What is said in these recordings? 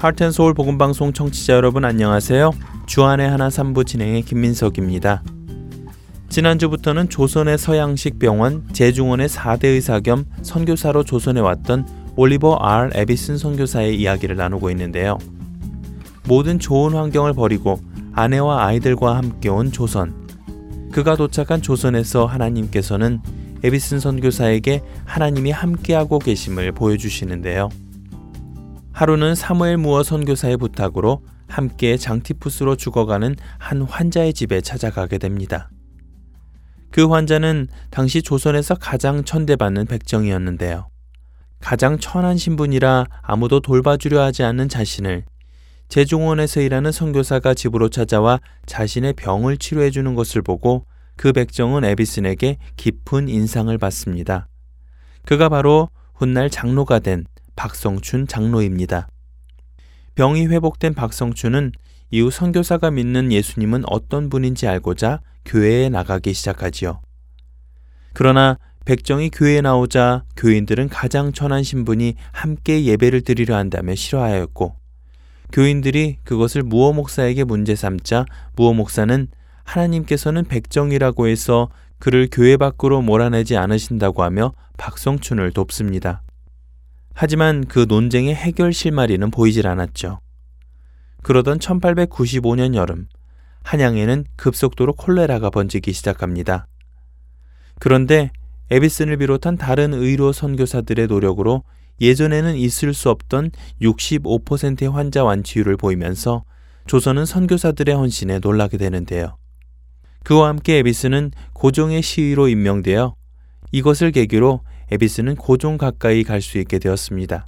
하트앤서울 복음방송 청취자 여러분 안녕하세요. 주안의 하나 3부 진행의 김민석입니다. 지난주부터는 조선의 서양식 병원 제중원의 4대 의사 겸 선교사로 조선에 왔던 올리버 R. 에비슨 선교사의 이야기를 나누고 있는데요. 모든 좋은 환경을 버리고 아내와 아이들과 함께 온 조선. 그가 도착한 조선에서 하나님께서는 에비슨 선교사에게 하나님이 함께하고 계심을 보여주시는데요. 하루는 사무엘 무어 선교사의 부탁으로 함께 장티푸스로 죽어가는 한 환자의 집에 찾아가게 됩니다. 그 환자는 당시 조선에서 가장 천대받는 백정이었는데요. 가장 천한 신분이라 아무도 돌봐주려 하지 않는 자신을 제종원에서 일하는 선교사가 집으로 찾아와 자신의 병을 치료해 주는 것을 보고 그 백정은 에비슨에게 깊은 인상을 받습니다. 그가 바로 훗날 장로가 된 박성춘 장로입니다. 병이 회복된 박성춘은 이후 선교사가 믿는 예수님은 어떤 분인지 알고자 교회에 나가기 시작하지요. 그러나 백정이 교회에 나오자 교인들은 가장 천한 신분이 함께 예배를 드리려 한다며 싫어하였고 교인들이 그것을 무어 목사에게 문제 삼자 무어 목사는 하나님께서는 백정이라고 해서 그를 교회 밖으로 몰아내지 않으신다고 하며 박성춘을 돕습니다. 하지만 그 논쟁의 해결 실마리는 보이질 않았죠. 그러던 1895년 여름, 한양에는 급속도로 콜레라가 번지기 시작합니다. 그런데 에비슨을 비롯한 다른 의료 선교사들의 노력으로 예전에는 있을 수 없던 65%의 환자 완치율을 보이면서 조선은 선교사들의 헌신에 놀라게 되는데요. 그와 함께 에비스는 고종의 시위로 임명되어 이것을 계기로 에비스는 고종 가까이 갈 수 있게 되었습니다.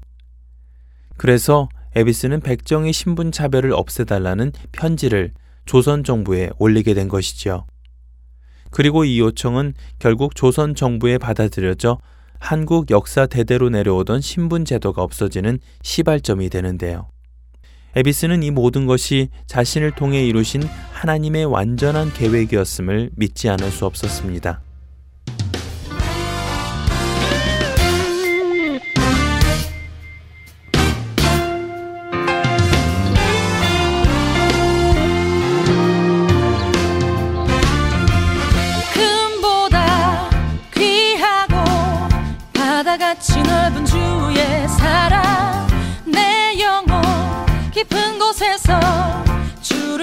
그래서 에비스는 백정의 신분 차별을 없애달라는 편지를 조선 정부에 올리게 된 것이지요. 그리고 이 요청은 결국 조선 정부에 받아들여져 한국 역사 대대로 내려오던 신분 제도가 없어지는 시발점이 되는데요. 에비스는 이 모든 것이 자신을 통해 이루신 하나님의 완전한 계획이었음을 믿지 않을 수 없었습니다.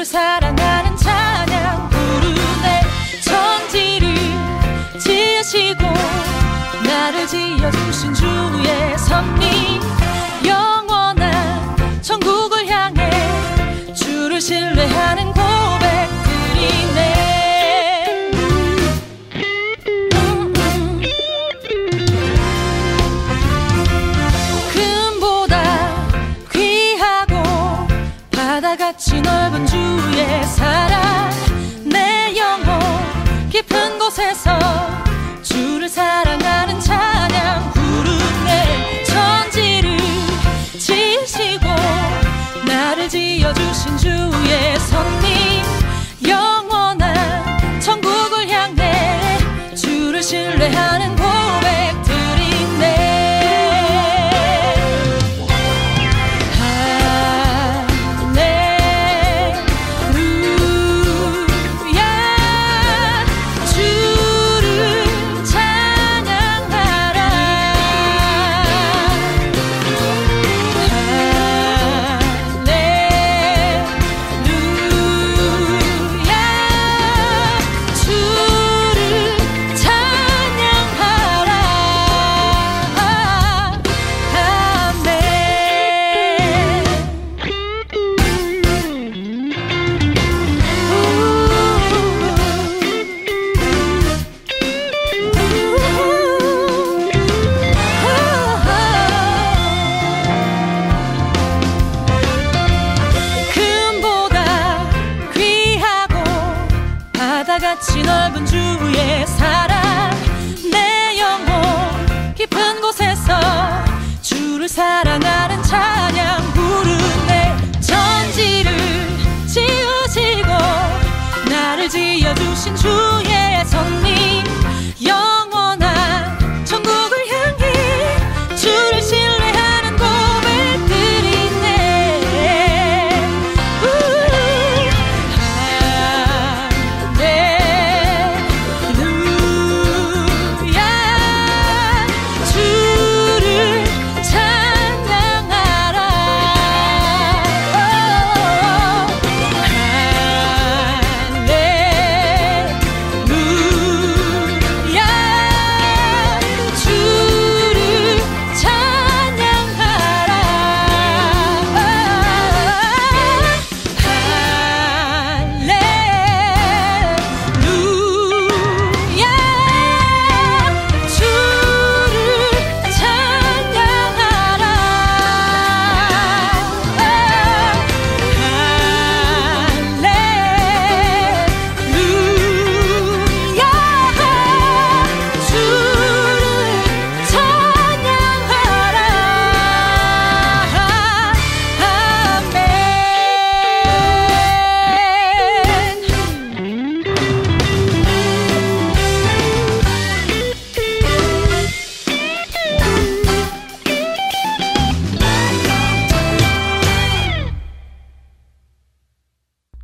사랑하는 찬양 부르네. 천지를 지으시고 나를 지어주신 주의 섭리. 영원한 천국을 향해 주를 신뢰하는 고백들이네. 바다같이 넓은 주 주의 사랑 내 영혼 깊은 곳에서 주를 사랑하는 찬양 부르네 천지를 지으시고 나를 지어주신 주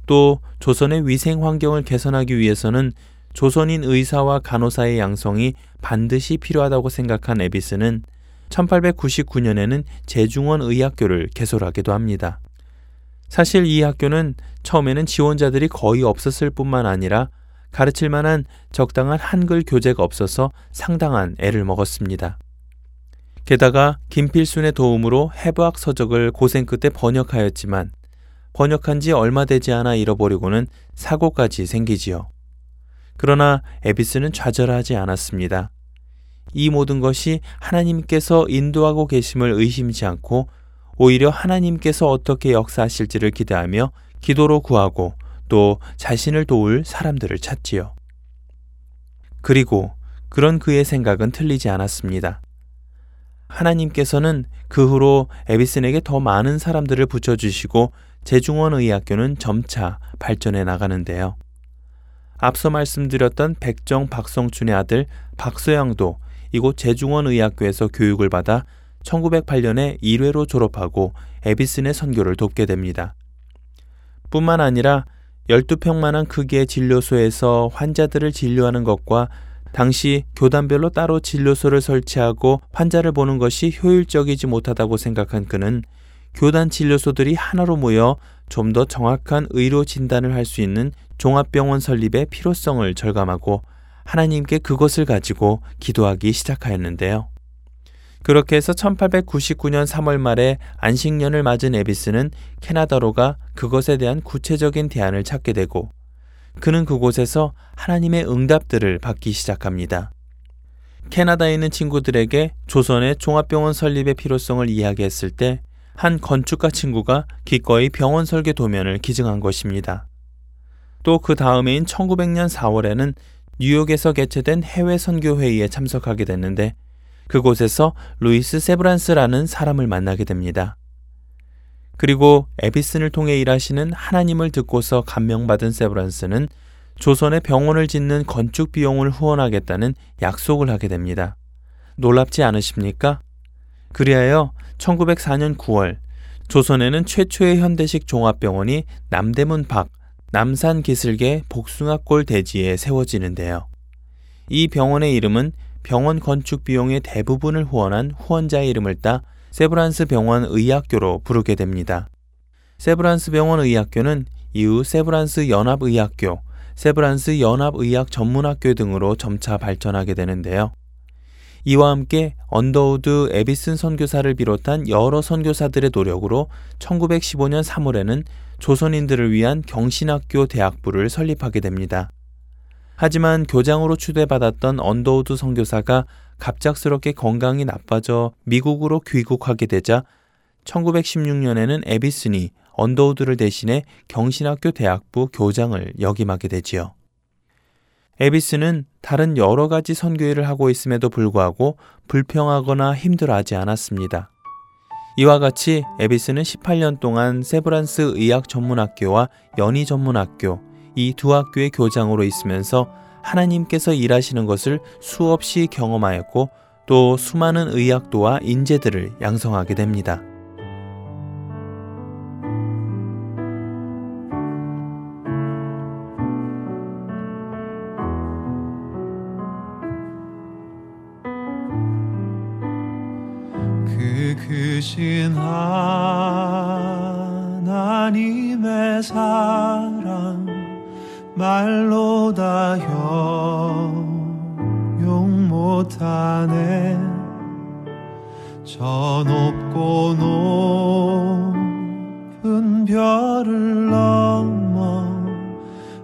또 조선의 위생 환경을 개선하기 위해서는 조선인 의사와 간호사의 양성이 반드시 필요하다고 생각한 에비스는 1899년에는 제중원 의학교를 개설하기도 합니다. 사실 이 학교는 처음에는 지원자들이 거의 없었을 뿐만 아니라 가르칠 만한 적당한 한글 교재가 없어서 상당한 애를 먹었습니다. 게다가 김필순의 도움으로 해부학 서적을 고생 끝에 번역하였지만 번역한 지 얼마 되지 않아 잃어버리고는 사고까지 생기지요. 그러나 에비스는 좌절하지 않았습니다. 이 모든 것이 하나님께서 인도하고 계심을 의심치 않고 오히려 하나님께서 어떻게 역사하실지를 기대하며 기도로 구하고 또 자신을 도울 사람들을 찾지요. 그리고 그런 그의 생각은 틀리지 않았습니다. 하나님께서는 그 후로 에비슨에게 더 많은 사람들을 붙여주시고 제중원 의학교는 점차 발전해 나가는데요. 앞서 말씀드렸던 백정 박성춘의 아들 박소영도 이곳 제중원 의학교에서 교육을 받아 1908년에 1회로 졸업하고 에비슨의 선교를 돕게 됩니다. 뿐만 아니라 12평만한 크기의 진료소에서 환자들을 진료하는 것과 당시 교단별로 따로 진료소를 설치하고 환자를 보는 것이 효율적이지 못하다고 생각한 그는 교단 진료소들이 하나로 모여 좀 더 정확한 의료 진단을 할 수 있는 종합병원 설립의 필요성을 절감하고 하나님께 그것을 가지고 기도하기 시작하였는데요. 그렇게 해서 1899년 3월 말에 안식년을 맞은 에비스는 캐나다로가 그것에 대한 구체적인 대안을 찾게 되고 그는 그곳에서 하나님의 응답들을 받기 시작합니다. 캐나다에 있는 친구들에게 조선의 종합병원 설립의 필요성을 이야기했을 때 한 건축가 친구가 기꺼이 병원 설계 도면을 기증한 것입니다. 또 그 다음해인 1900년 4월에는 뉴욕에서 개최된 해외 선교 회의에 참석하게 됐는데 그곳에서 루이스 세브란스라는 사람을 만나게 됩니다. 그리고 에비슨을 통해 일하시는 하나님을 듣고서 감명받은 세브란스는 조선의 병원을 짓는 건축 비용을 후원하겠다는 약속을 하게 됩니다. 놀랍지 않으십니까? 그리하여 1904년 9월 조선에는 최초의 현대식 종합병원이 남대문 밖 남산 기슭의 복숭아골 대지에 세워지는데요. 이 병원의 이름은 병원 건축 비용의 대부분을 후원한 후원자의 이름을 따 세브란스 병원 의학교로 부르게 됩니다. 세브란스 병원 의학교는 이후 세브란스 연합의학교, 세브란스 연합의학 전문학교 등으로 점차 발전하게 되는데요. 이와 함께 언더우드 에비슨 선교사를 비롯한 여러 선교사들의 노력으로 1915년 3월에는 조선인들을 위한 경신학교 대학부를 설립하게 됩니다. 하지만 교장으로 추대받았던 언더우드 선교사가 갑작스럽게 건강이 나빠져 미국으로 귀국하게 되자 1916년에는 에비슨이 언더우드를 대신해 경신학교 대학부 교장을 역임하게 되지요. 에비슨은 다른 여러 가지 선교일을 하고 있음에도 불구하고 불평하거나 힘들어하지 않았습니다. 이와 같이 에비슨은 18년 동안 세브란스 의학 전문학교와 연희 전문학교, 이 두 학교의 교장으로 있으면서 하나님께서 일하시는 것을 수없이 경험하였고 또 수많은 의학도와 인재들을 양성하게 됩니다. 그 크신 하나님의 사랑 말로 다 형용 못하네. 저 높고 높은 별을 넘어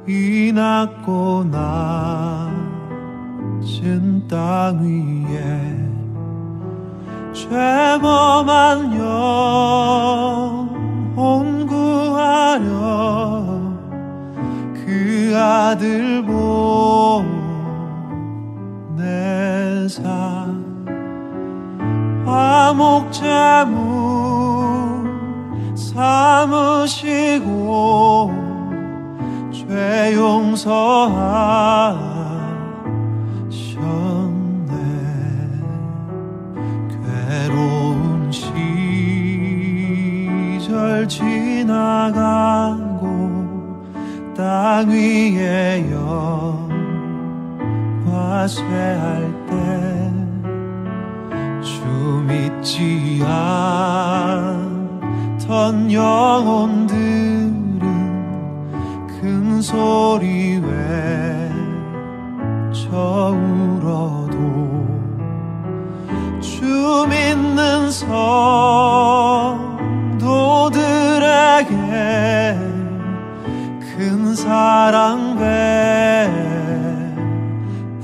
이 낮고 낮은 땅 위에 죄범한 영혼 구하려 그 아들 보내사 화목제물 삼으시고 죄 용서하 나가고 땅 위에 영화쇠할 때 주 믿지 않던 영혼들은 큰 소리 외쳐 울어도 주 믿는 성 큰 사랑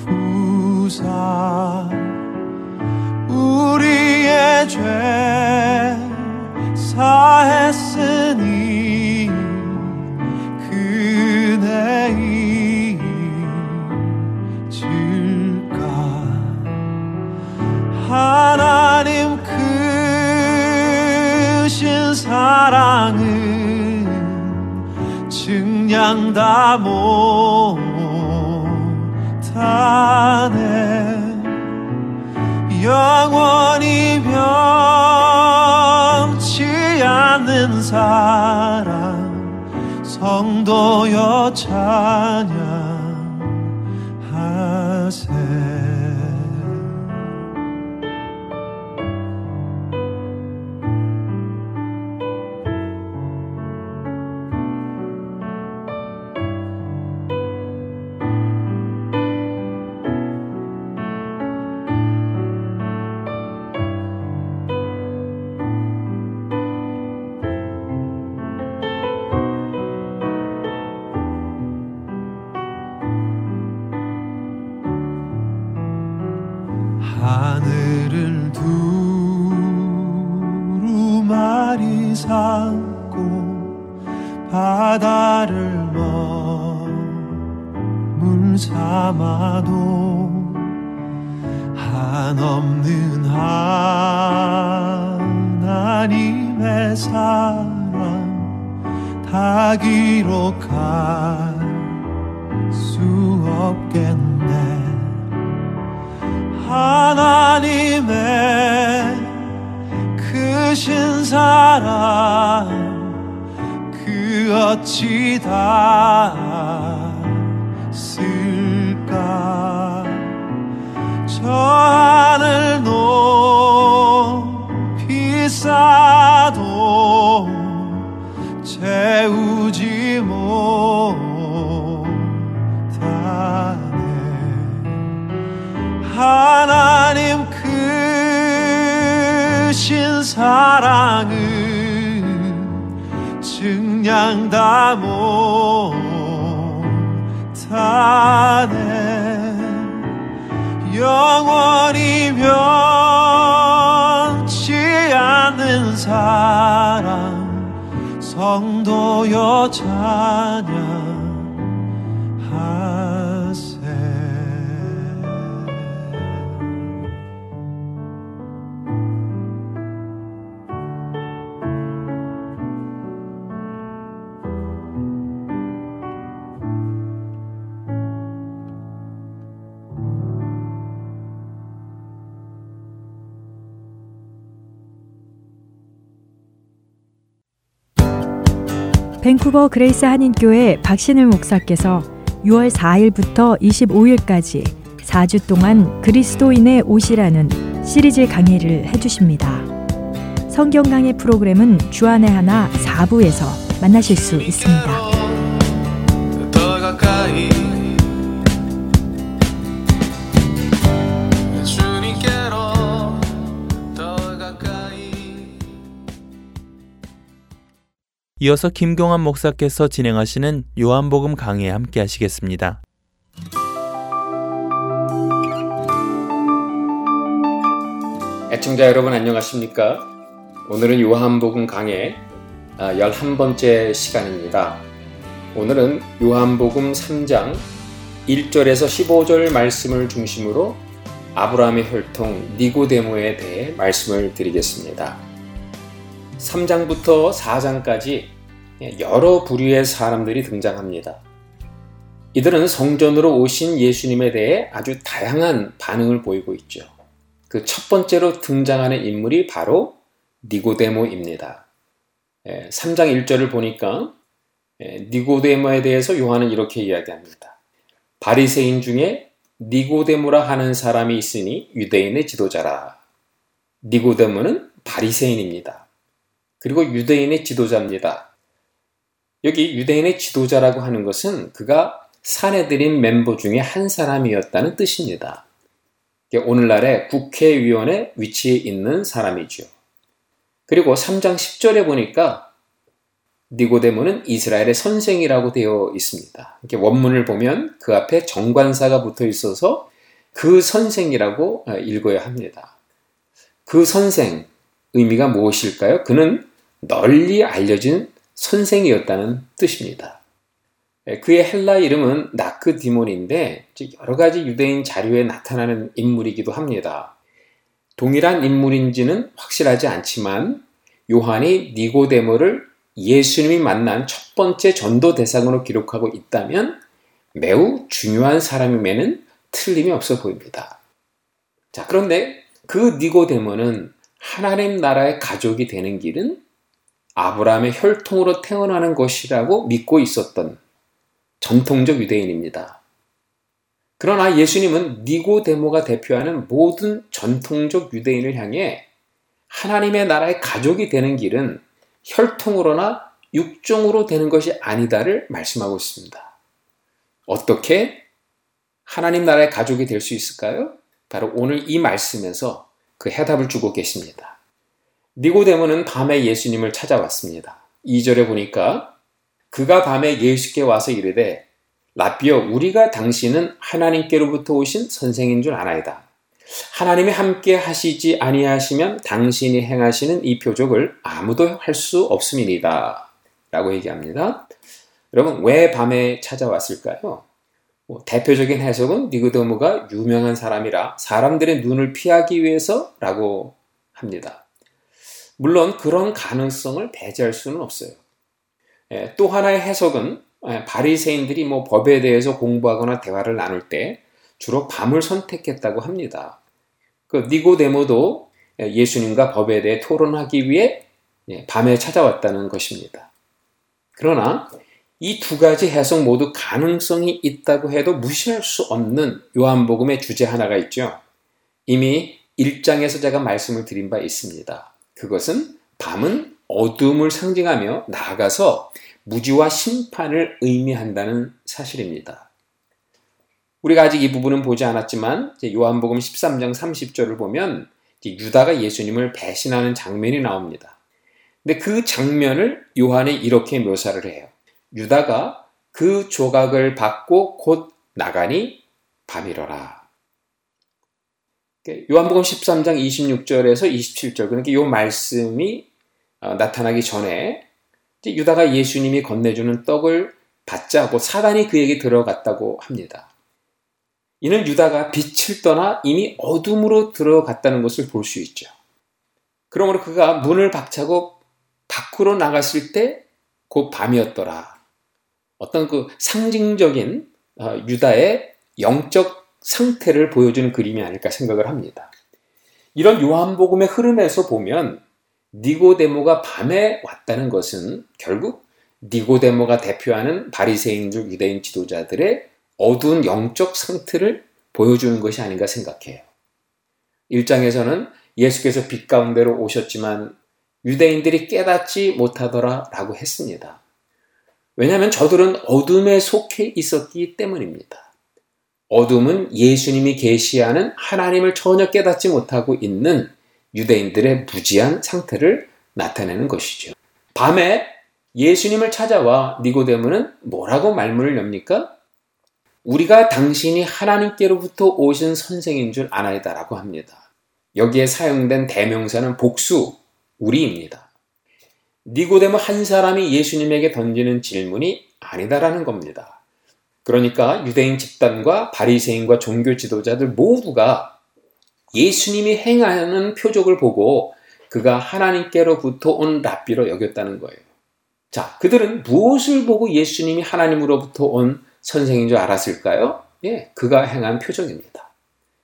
베푸사. 우리의 죄 사했으니 그은혜 잊을까? 하나님 크신 사랑은 증량 다 못하네. 영원히 변치 않는 사랑 성도여 찬양하세 밴쿠버 그레이스 한인교회 박신일 목사께서 6월 4일부터 25일까지 4주 동안 그리스도인의 옷이라는 시리즈 강의를 해주십니다. 성경 강의 프로그램은 주안의 하나 4부에서 만나실 수 있습니다. 이어서 김경환 목사께서 진행하시는 요한복음 강해 함께 하시겠습니다. 애청자 여러분 안녕하십니까? 오늘은 요한복음 강의 11번째 시간입니다. 오늘은 요한복음 3장 1절에서 15절 말씀을 중심으로 아브라함의 혈통 니고데모에 대해 말씀을 드리겠습니다. 3장부터 4장까지 여러 부류의 사람들이 등장합니다. 이들은 성전으로 오신 예수님에 대해 아주 다양한 반응을 보이고 있죠. 그 첫 번째로 등장하는 인물이 바로 니고데모입니다. 3장 1절을 보니까 예, 니고데모에 대해서 요한은 이렇게 이야기합니다. 바리새인 중에 니고데모라 하는 사람이 있으니 유대인의 지도자라. 니고데모는 바리새인입니다. 그리고 유대인의 지도자입니다. 여기 유대인의 지도자라고 하는 것은 그가 사내들인 멤버 중에 한 사람이었다는 뜻입니다. 오늘날의 국회의원의 위치에 있는 사람이죠. 그리고 3장 10절에 보니까 니고데모는 이스라엘의 선생이라고 되어 있습니다. 이렇게 원문을 보면 그 앞에 정관사가 붙어 있어서 그 선생이라고 읽어야 합니다. 그 선생 의미가 무엇일까요? 그는 널리 알려진 선생이었다는 뜻입니다. 그의 헬라 이름은 나크디몬인데 여러 가지 유대인 자료에 나타나는 인물이기도 합니다. 동일한 인물인지는 확실하지 않지만 요한이 니고데모를 예수님이 만난 첫 번째 전도 대상으로 기록하고 있다면 매우 중요한 사람임에는 틀림이 없어 보입니다. 자, 그런데 그 니고데모는 하나님 나라의 가족이 되는 길은 아브라함의 혈통으로 태어나는 것이라고 믿고 있었던 전통적 유대인입니다. 그러나 예수님은 니고데모가 대표하는 모든 전통적 유대인을 향해 하나님의 나라의 가족이 되는 길은 혈통으로나 육종으로 되는 것이 아니다를 말씀하고 있습니다. 어떻게 하나님 나라의 가족이 될 수 있을까요? 바로 오늘 이 말씀에서 그 해답을 주고 계십니다. 니고데모는 밤에 예수님을 찾아왔습니다. 2절에 보니까 그가 밤에 예수께 와서 이르되 라비어 우리가 당신은 하나님께로부터 오신 선생인 줄 아나이다. 하나님이 함께 하시지 아니하시면 당신이 행하시는 이 표적을 아무도 할 수 없음이니다. 라고 얘기합니다. 여러분 왜 밤에 찾아왔을까요? 뭐, 대표적인 해석은 니고데모가 유명한 사람이라 사람들의 눈을 피하기 위해서라고 합니다. 물론 그런 가능성을 배제할 수는 없어요. 예, 또 하나의 해석은 예, 바리새인들이 뭐 법에 대해서 공부하거나 대화를 나눌 때 주로 밤을 선택했다고 합니다. 그 니고데모도 예수님과 법에 대해 토론하기 위해 예, 밤에 찾아왔다는 것입니다. 그러나 이 두 가지 해석 모두 가능성이 있다고 해도 무시할 수 없는 요한복음의 주제 하나가 있죠. 이미 1장에서 제가 말씀을 드린 바 있습니다. 그것은 밤은 어둠을 상징하며 나아가서 무지와 심판을 의미한다는 사실입니다. 우리가 아직 이 부분은 보지 않았지만 요한복음 13장 30절을 보면 유다가 예수님을 배신하는 장면이 나옵니다. 근데 그 장면을 요한이 이렇게 묘사를 해요. 유다가 그 조각을 받고 곧 나가니 밤이러라. 요한복음 13장 26절에서 27절 그러니까 이 말씀이 어, 나타나기 전에 유다가 예수님이 건네주는 떡을 받자고 사단이 그에게 들어갔다고 합니다. 이는 유다가 빛을 떠나 이미 어둠으로 들어갔다는 것을 볼 수 있죠. 그러므로 그가 문을 박차고 밖으로 나갔을 때 곧 밤이었더라. 어떤 그 상징적인 어, 유다의 영적 상태를 보여주는 그림이 아닐까 생각을 합니다. 이런 요한복음의 흐름에서 보면 니고데모가 밤에 왔다는 것은 결국 니고데모가 대표하는 바리새인들 유대인 지도자들의 어두운 영적 상태를 보여주는 것이 아닌가 생각해요. 1장에서는 예수께서 빛 가운데로 오셨지만 유대인들이 깨닫지 못하더라 라고 했습니다. 왜냐하면 저들은 어둠에 속해 있었기 때문입니다. 어둠은 예수님이 계시하는 하나님을 전혀 깨닫지 못하고 있는 유대인들의 무지한 상태를 나타내는 것이죠. 밤에 예수님을 찾아와 니고데모는 뭐라고 말문을 엽니까? 우리가 당신이 하나님께로부터 오신 선생인 줄 아나이다라고 합니다. 여기에 사용된 대명사는 복수, 우리입니다. 니고데모 한 사람이 예수님에게 던지는 질문이 아니다라는 겁니다. 그러니까 유대인 집단과 바리새인과 종교 지도자들 모두가 예수님이 행하는 표적을 보고 그가 하나님께로부터 온 랍비로 여겼다는 거예요. 자, 그들은 무엇을 보고 예수님이 하나님으로부터 온 선생인 줄 알았을까요? 예, 그가 행한 표적입니다.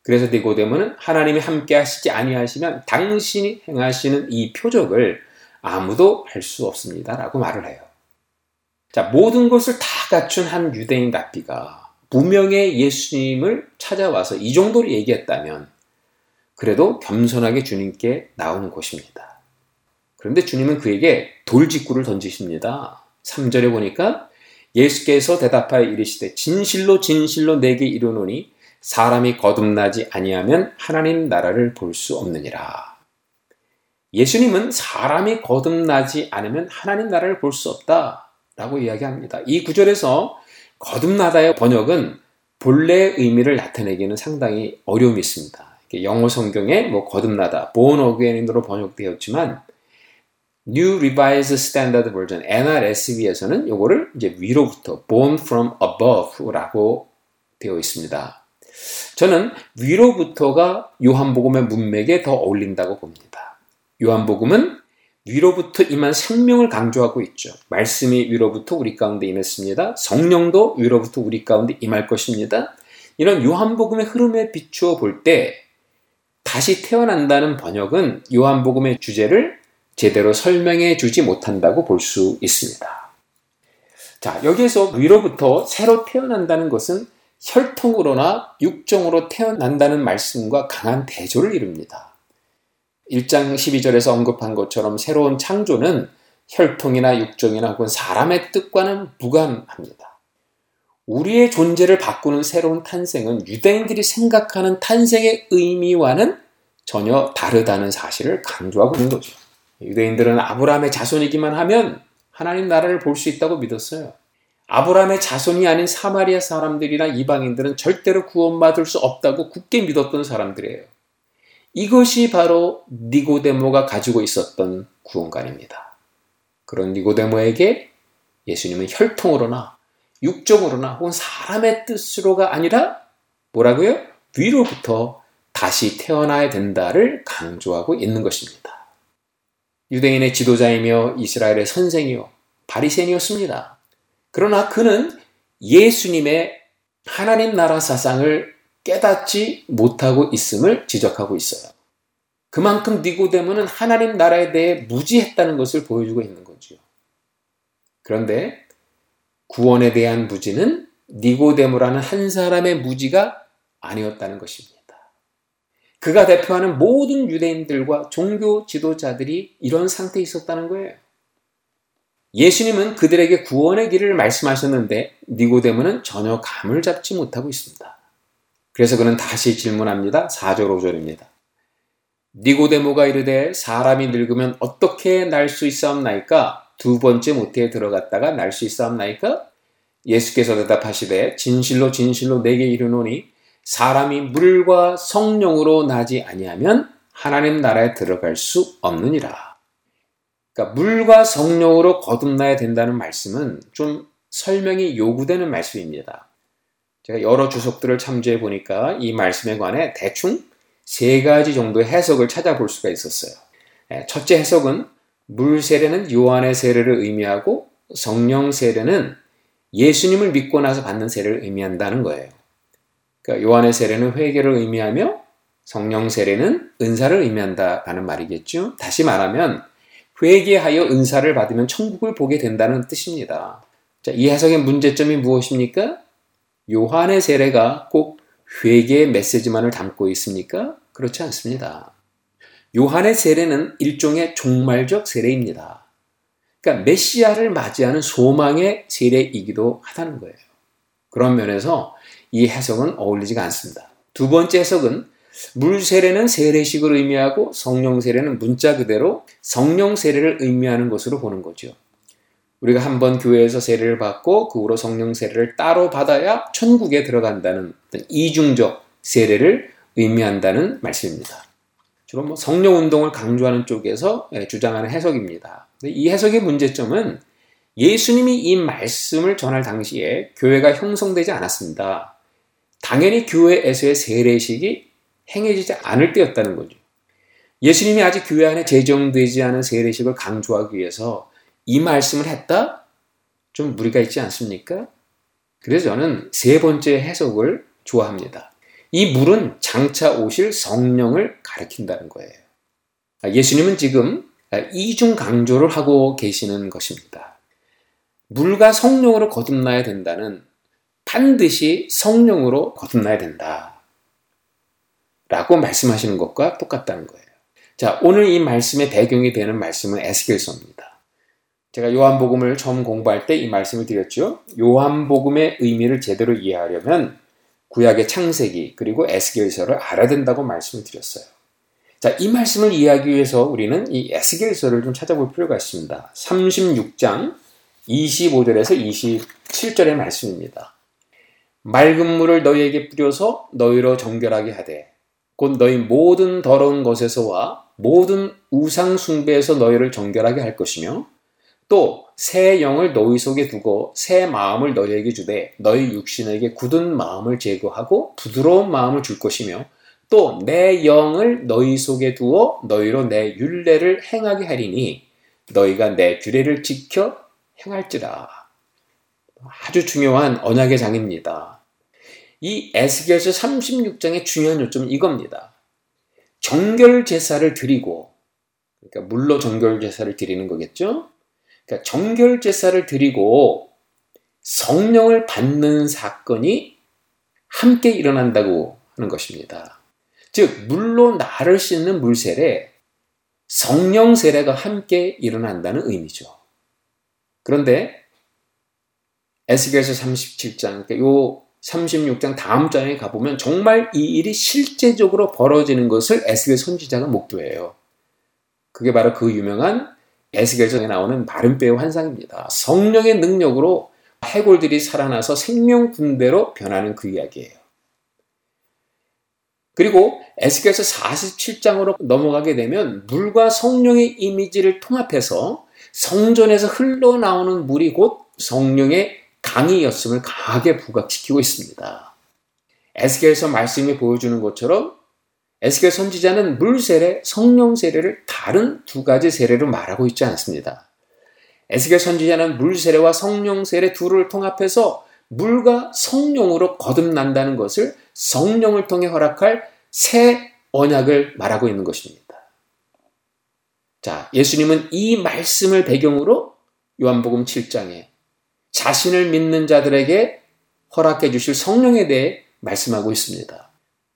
그래서 니고데모는 하나님이 함께 하시지 아니하시면 당신이 행하시는 이 표적을 아무도 할 수 없습니다라고 말을 해요. 자, 모든 것을 다 갖춘 한 유대인 랍비가 무명의 예수님을 찾아와서 이 정도로 얘기했다면 그래도 겸손하게 주님께 나오는 것입니다. 그런데 주님은 그에게 돌직구를 던지십니다. 3절에 보니까 예수께서 대답하여 이르시되 진실로 진실로 내게 이르노니 사람이 거듭나지 아니하면 하나님 나라를 볼 수 없느니라. 예수님은 사람이 거듭나지 않으면 하나님 나라를 볼 수 없다 라고 이야기합니다. 이 구절에서 거듭나다의 번역은 본래의 의미를 나타내기는 상당히 어려움이 있습니다. 영어 성경에 뭐 거듭나다, born again으로 번역되었지만 New Revised Standard Version NRSV에서는 요거를 이제 위로부터 born from above라고 되어 있습니다. 저는 위로부터가 요한복음의 문맥에 더 어울린다고 봅니다. 요한복음은 위로부터 임한 생명을 강조하고 있죠. 말씀이 위로부터 우리 가운데 임했습니다. 성령도 위로부터 우리 가운데 임할 것입니다. 이런 요한복음의 흐름에 비추어 볼 때 다시 태어난다는 번역은 요한복음의 주제를 제대로 설명해 주지 못한다고 볼 수 있습니다. 자, 여기에서 위로부터 새로 태어난다는 것은 혈통으로나 육정으로 태어난다는 말씀과 강한 대조를 이룹니다. 1장 12절에서 언급한 것처럼 새로운 창조는 혈통이나 육정이나 혹은 사람의 뜻과는 무관합니다. 우리의 존재를 바꾸는 새로운 탄생은 유대인들이 생각하는 탄생의 의미와는 전혀 다르다는 사실을 강조하고 있는 거죠. 유대인들은 아브라함의 자손이기만 하면 하나님 나라를 볼 수 있다고 믿었어요. 아브라함의 자손이 아닌 사마리아 사람들이나 이방인들은 절대로 구원받을 수 없다고 굳게 믿었던 사람들이에요. 이것이 바로 니고데모가 가지고 있었던 구원관입니다. 그런 니고데모에게 예수님은 혈통으로나 육적으로나 혹은 사람의 뜻으로가 아니라 뭐라고요? 위로부터 다시 태어나야 된다를 강조하고 있는 것입니다. 유대인의 지도자이며 이스라엘의 선생이요 바리새인이었습니다. 그러나 그는 예수님의 하나님 나라 사상을 깨닫지 못하고 있음을 지적하고 있어요. 그만큼 니고데모는 하나님 나라에 대해 무지했다는 것을 보여주고 있는 거죠. 그런데 구원에 대한 무지는 니고데모라는 한 사람의 무지가 아니었다는 것입니다. 그가 대표하는 모든 유대인들과 종교 지도자들이 이런 상태에 있었다는 거예요. 예수님은 그들에게 구원의 길을 말씀하셨는데 니고데모는 전혀 감을 잡지 못하고 있습니다. 그래서 그는 다시 질문합니다. 4절 5절입니다. 니고데모가 이르되 사람이 늙으면 어떻게 날 수 있사옵나이까? 두 번째 모태에 들어갔다가 날 수 있사옵나이까? 예수께서 대답하시되 진실로 진실로 내게 이르노니 사람이 물과 성령으로 나지 아니하면 하나님 나라에 들어갈 수 없느니라. 그러니까 물과 성령으로 거듭나야 된다는 말씀은 좀 설명이 요구되는 말씀입니다. 제가 여러 주석들을 참조해 보니까 이 말씀에 관해 대충 세 가지 정도의 해석을 찾아볼 수가 있었어요. 예, 첫째 해석은 물 세례는 요한의 세례를 의미하고 성령 세례는 예수님을 믿고 나서 받는 세례를 의미한다는 거예요. 그러니까 요한의 세례는 회개를 의미하며 성령 세례는 은사를 의미한다라는 말이겠죠. 다시 말하면 회개하여 은사를 받으면 천국을 보게 된다는 뜻입니다. 자, 이 해석의 문제점이 무엇입니까? 요한의 세례가 꼭 회개의 메시지만을 담고 있습니까? 그렇지 않습니다. 요한의 세례는 일종의 종말적 세례입니다. 그러니까 메시아를 맞이하는 소망의 세례이기도 하다는 거예요. 그런 면에서 이 해석은 어울리지가 않습니다. 두 번째 해석은 물 세례는 세례식을 의미하고 성령 세례는 문자 그대로 성령 세례를 의미하는 것으로 보는 거죠. 우리가 한 번 교회에서 세례를 받고 그 후로 성령 세례를 따로 받아야 천국에 들어간다는 이중적 세례를 의미한다는 말씀입니다. 주로 뭐 성령 운동을 강조하는 쪽에서 예, 주장하는 해석입니다. 이 해석의 문제점은 예수님이 이 말씀을 전할 당시에 교회가 형성되지 않았습니다. 당연히 교회에서의 세례식이 행해지지 않을 때였다는 거죠. 예수님이 아직 교회 안에 제정되지 않은 세례식을 강조하기 위해서 이 말씀을 했다? 좀 무리가 있지 않습니까? 그래서 저는 세 번째 해석을 좋아합니다. 이 물은 장차 오실 성령을 가리킨다는 거예요. 예수님은 지금 이중 강조를 하고 계시는 것입니다. 물과 성령으로 거듭나야 된다는 반드시 성령으로 거듭나야 된다. 라고 말씀하시는 것과 똑같다는 거예요. 자, 오늘 이 말씀의 배경이 되는 말씀은 에스겔서입니다. 제가 요한복음을 처음 공부할 때 이 말씀을 드렸죠. 요한복음의 의미를 제대로 이해하려면 구약의 창세기 그리고 에스겔서를 알아야 된다고 말씀을 드렸어요. 자, 이 말씀을 이해하기 위해서 우리는 이 에스겔서를 좀 찾아볼 필요가 있습니다. 36장 25절에서 27절의 말씀입니다. 맑은 물을 너희에게 뿌려서 너희로 정결하게 하되 곧 너희 모든 더러운 것에서와 모든 우상 숭배에서 너희를 정결하게 할 것이며 또 새 영을 너희 속에 두고 새 마음을 너희에게 주되 너희 육신에게 굳은 마음을 제거하고 부드러운 마음을 줄 것이며 또 내 영을 너희 속에 두어 너희로 내 율례를 행하게 하리니 너희가 내 규례를 지켜 행할지라. 아주 중요한 언약의 장입니다. 이 에스겔서 36장의 중요한 요점은 이겁니다. 정결 제사를 드리고 그러니까 물로 정결 제사를 드리는 거겠죠? 그러니까 정결 제사를 드리고 성령을 받는 사건이 함께 일어난다고 하는 것입니다. 즉 물로 나를 씻는 물 세례, 성령 세례가 함께 일어난다는 의미죠. 그런데 에스겔서 37장, 그러니까 요 36장 다음 장에 가보면 정말 이 일이 실제적으로 벌어지는 것을 에스겔 선지자가 목도해요. 그게 바로 그 유명한 에스겔서에 나오는 마른뼈의 환상입니다. 성령의 능력으로 해골들이 살아나서 생명 군대로 변하는 그 이야기예요. 그리고 에스겔서 47장으로 넘어가게 되면 물과 성령의 이미지를 통합해서 성전에서 흘러나오는 물이 곧 성령의 강이었음을 강하게 부각시키고 있습니다. 에스겔서 말씀이 보여주는 것처럼 에스겔 선지자는 물 세례, 성령 세례를 다른 두 가지 세례로 말하고 있지 않습니다. 에스겔 선지자는 물 세례와 성령 세례 둘을 통합해서 물과 성령으로 거듭난다는 것을 성령을 통해 허락할 새 언약을 말하고 있는 것입니다. 자, 예수님은 이 말씀을 배경으로 요한복음 7장에 자신을 믿는 자들에게 허락해 주실 성령에 대해 말씀하고 있습니다.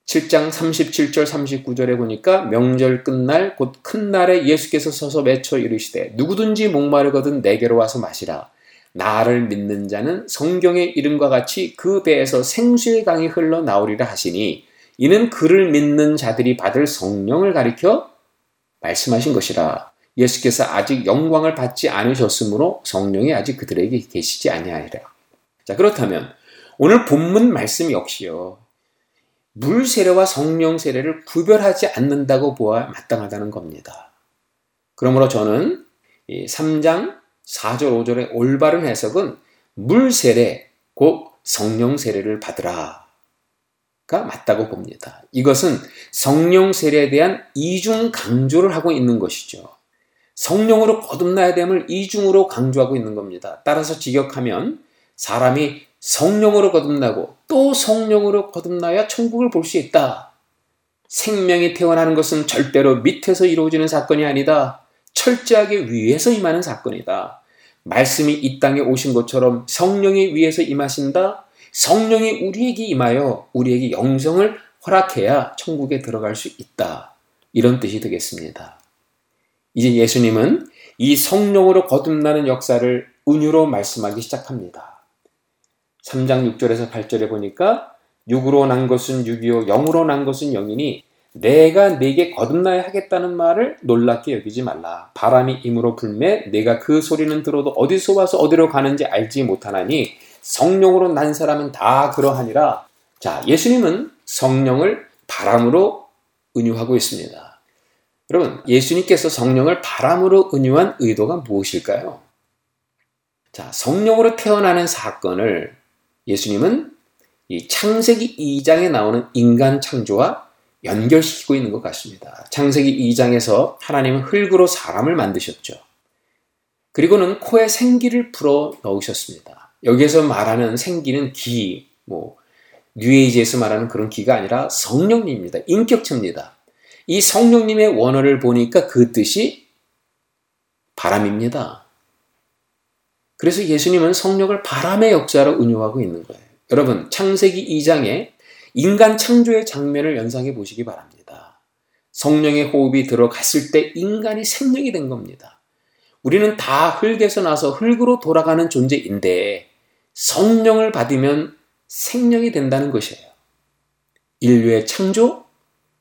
7장 37절 39절에 보니까 명절 끝날 곧 큰 날에 예수께서 서서 외쳐 이르시되 누구든지 목마르거든 내게로 와서 마시라. 나를 믿는 자는 성경의 이름과 같이 그 배에서 생수의 강이 흘러 나오리라 하시니 이는 그를 믿는 자들이 받을 성령을 가리켜 말씀하신 것이라. 예수께서 아직 영광을 받지 않으셨으므로 성령이 아직 그들에게 계시지 아니하리라. 자, 그렇다면 오늘 본문 말씀 역시요. 물 세례와 성령 세례를 구별하지 않는다고 보아 마땅하다는 겁니다. 그러므로 저는 3장 4절 5절의 올바른 해석은 물 세례 곧 성령 세례를 받으라. 가 맞다고 봅니다. 이것은 성령 세례에 대한 이중 강조를 하고 있는 것이죠. 성령으로 거듭나야 됨을 이중으로 강조하고 있는 겁니다. 따라서 직역하면 사람이 성령으로 거듭나고 또 성령으로 거듭나야 천국을 볼 수 있다. 생명이 태어나는 것은 절대로 밑에서 이루어지는 사건이 아니다. 철저하게 위에서 임하는 사건이다. 말씀이 이 땅에 오신 것처럼 성령이 위에서 임하신다. 성령이 우리에게 임하여 우리에게 영성을 허락해야 천국에 들어갈 수 있다. 이런 뜻이 되겠습니다. 이제 예수님은 이 성령으로 거듭나는 역사를 은유로 말씀하기 시작합니다. 3장 6절에서 8절에 보니까 육으로 난 것은 육이요 영으로 난 것은 영이니 내가 네게 거듭나야 하겠다는 말을 놀랍게 여기지 말라. 바람이 임으로 불매 내가 그 소리는 들어도 어디서 와서 어디로 가는지 알지 못하나니 성령으로 난 사람은 다 그러하니라. 자, 예수님은 성령을 바람으로 은유하고 있습니다. 여러분, 예수님께서 성령을 바람으로 은유한 의도가 무엇일까요? 자, 성령으로 태어나는 사건을 예수님은 이 창세기 2장에 나오는 인간 창조와 연결시키고 있는 것 같습니다. 창세기 2장에서 하나님은 흙으로 사람을 만드셨죠. 그리고는 코에 생기를 불어 넣으셨습니다. 여기에서 말하는 생기는 기, 뭐, 뉴에이지에서 말하는 그런 기가 아니라 성령님입니다. 인격체입니다. 이 성령님의 원어를 보니까 그 뜻이 바람입니다. 그래서 예수님은 성령을 바람의 역사로 은유하고 있는 거예요. 여러분, 창세기 2장에 인간 창조의 장면을 연상해 보시기 바랍니다. 성령의 호흡이 들어갔을 때 인간이 생명이 된 겁니다. 우리는 다 흙에서 나서 흙으로 돌아가는 존재인데 성령을 받으면 생명이 된다는 것이에요. 인류의 창조,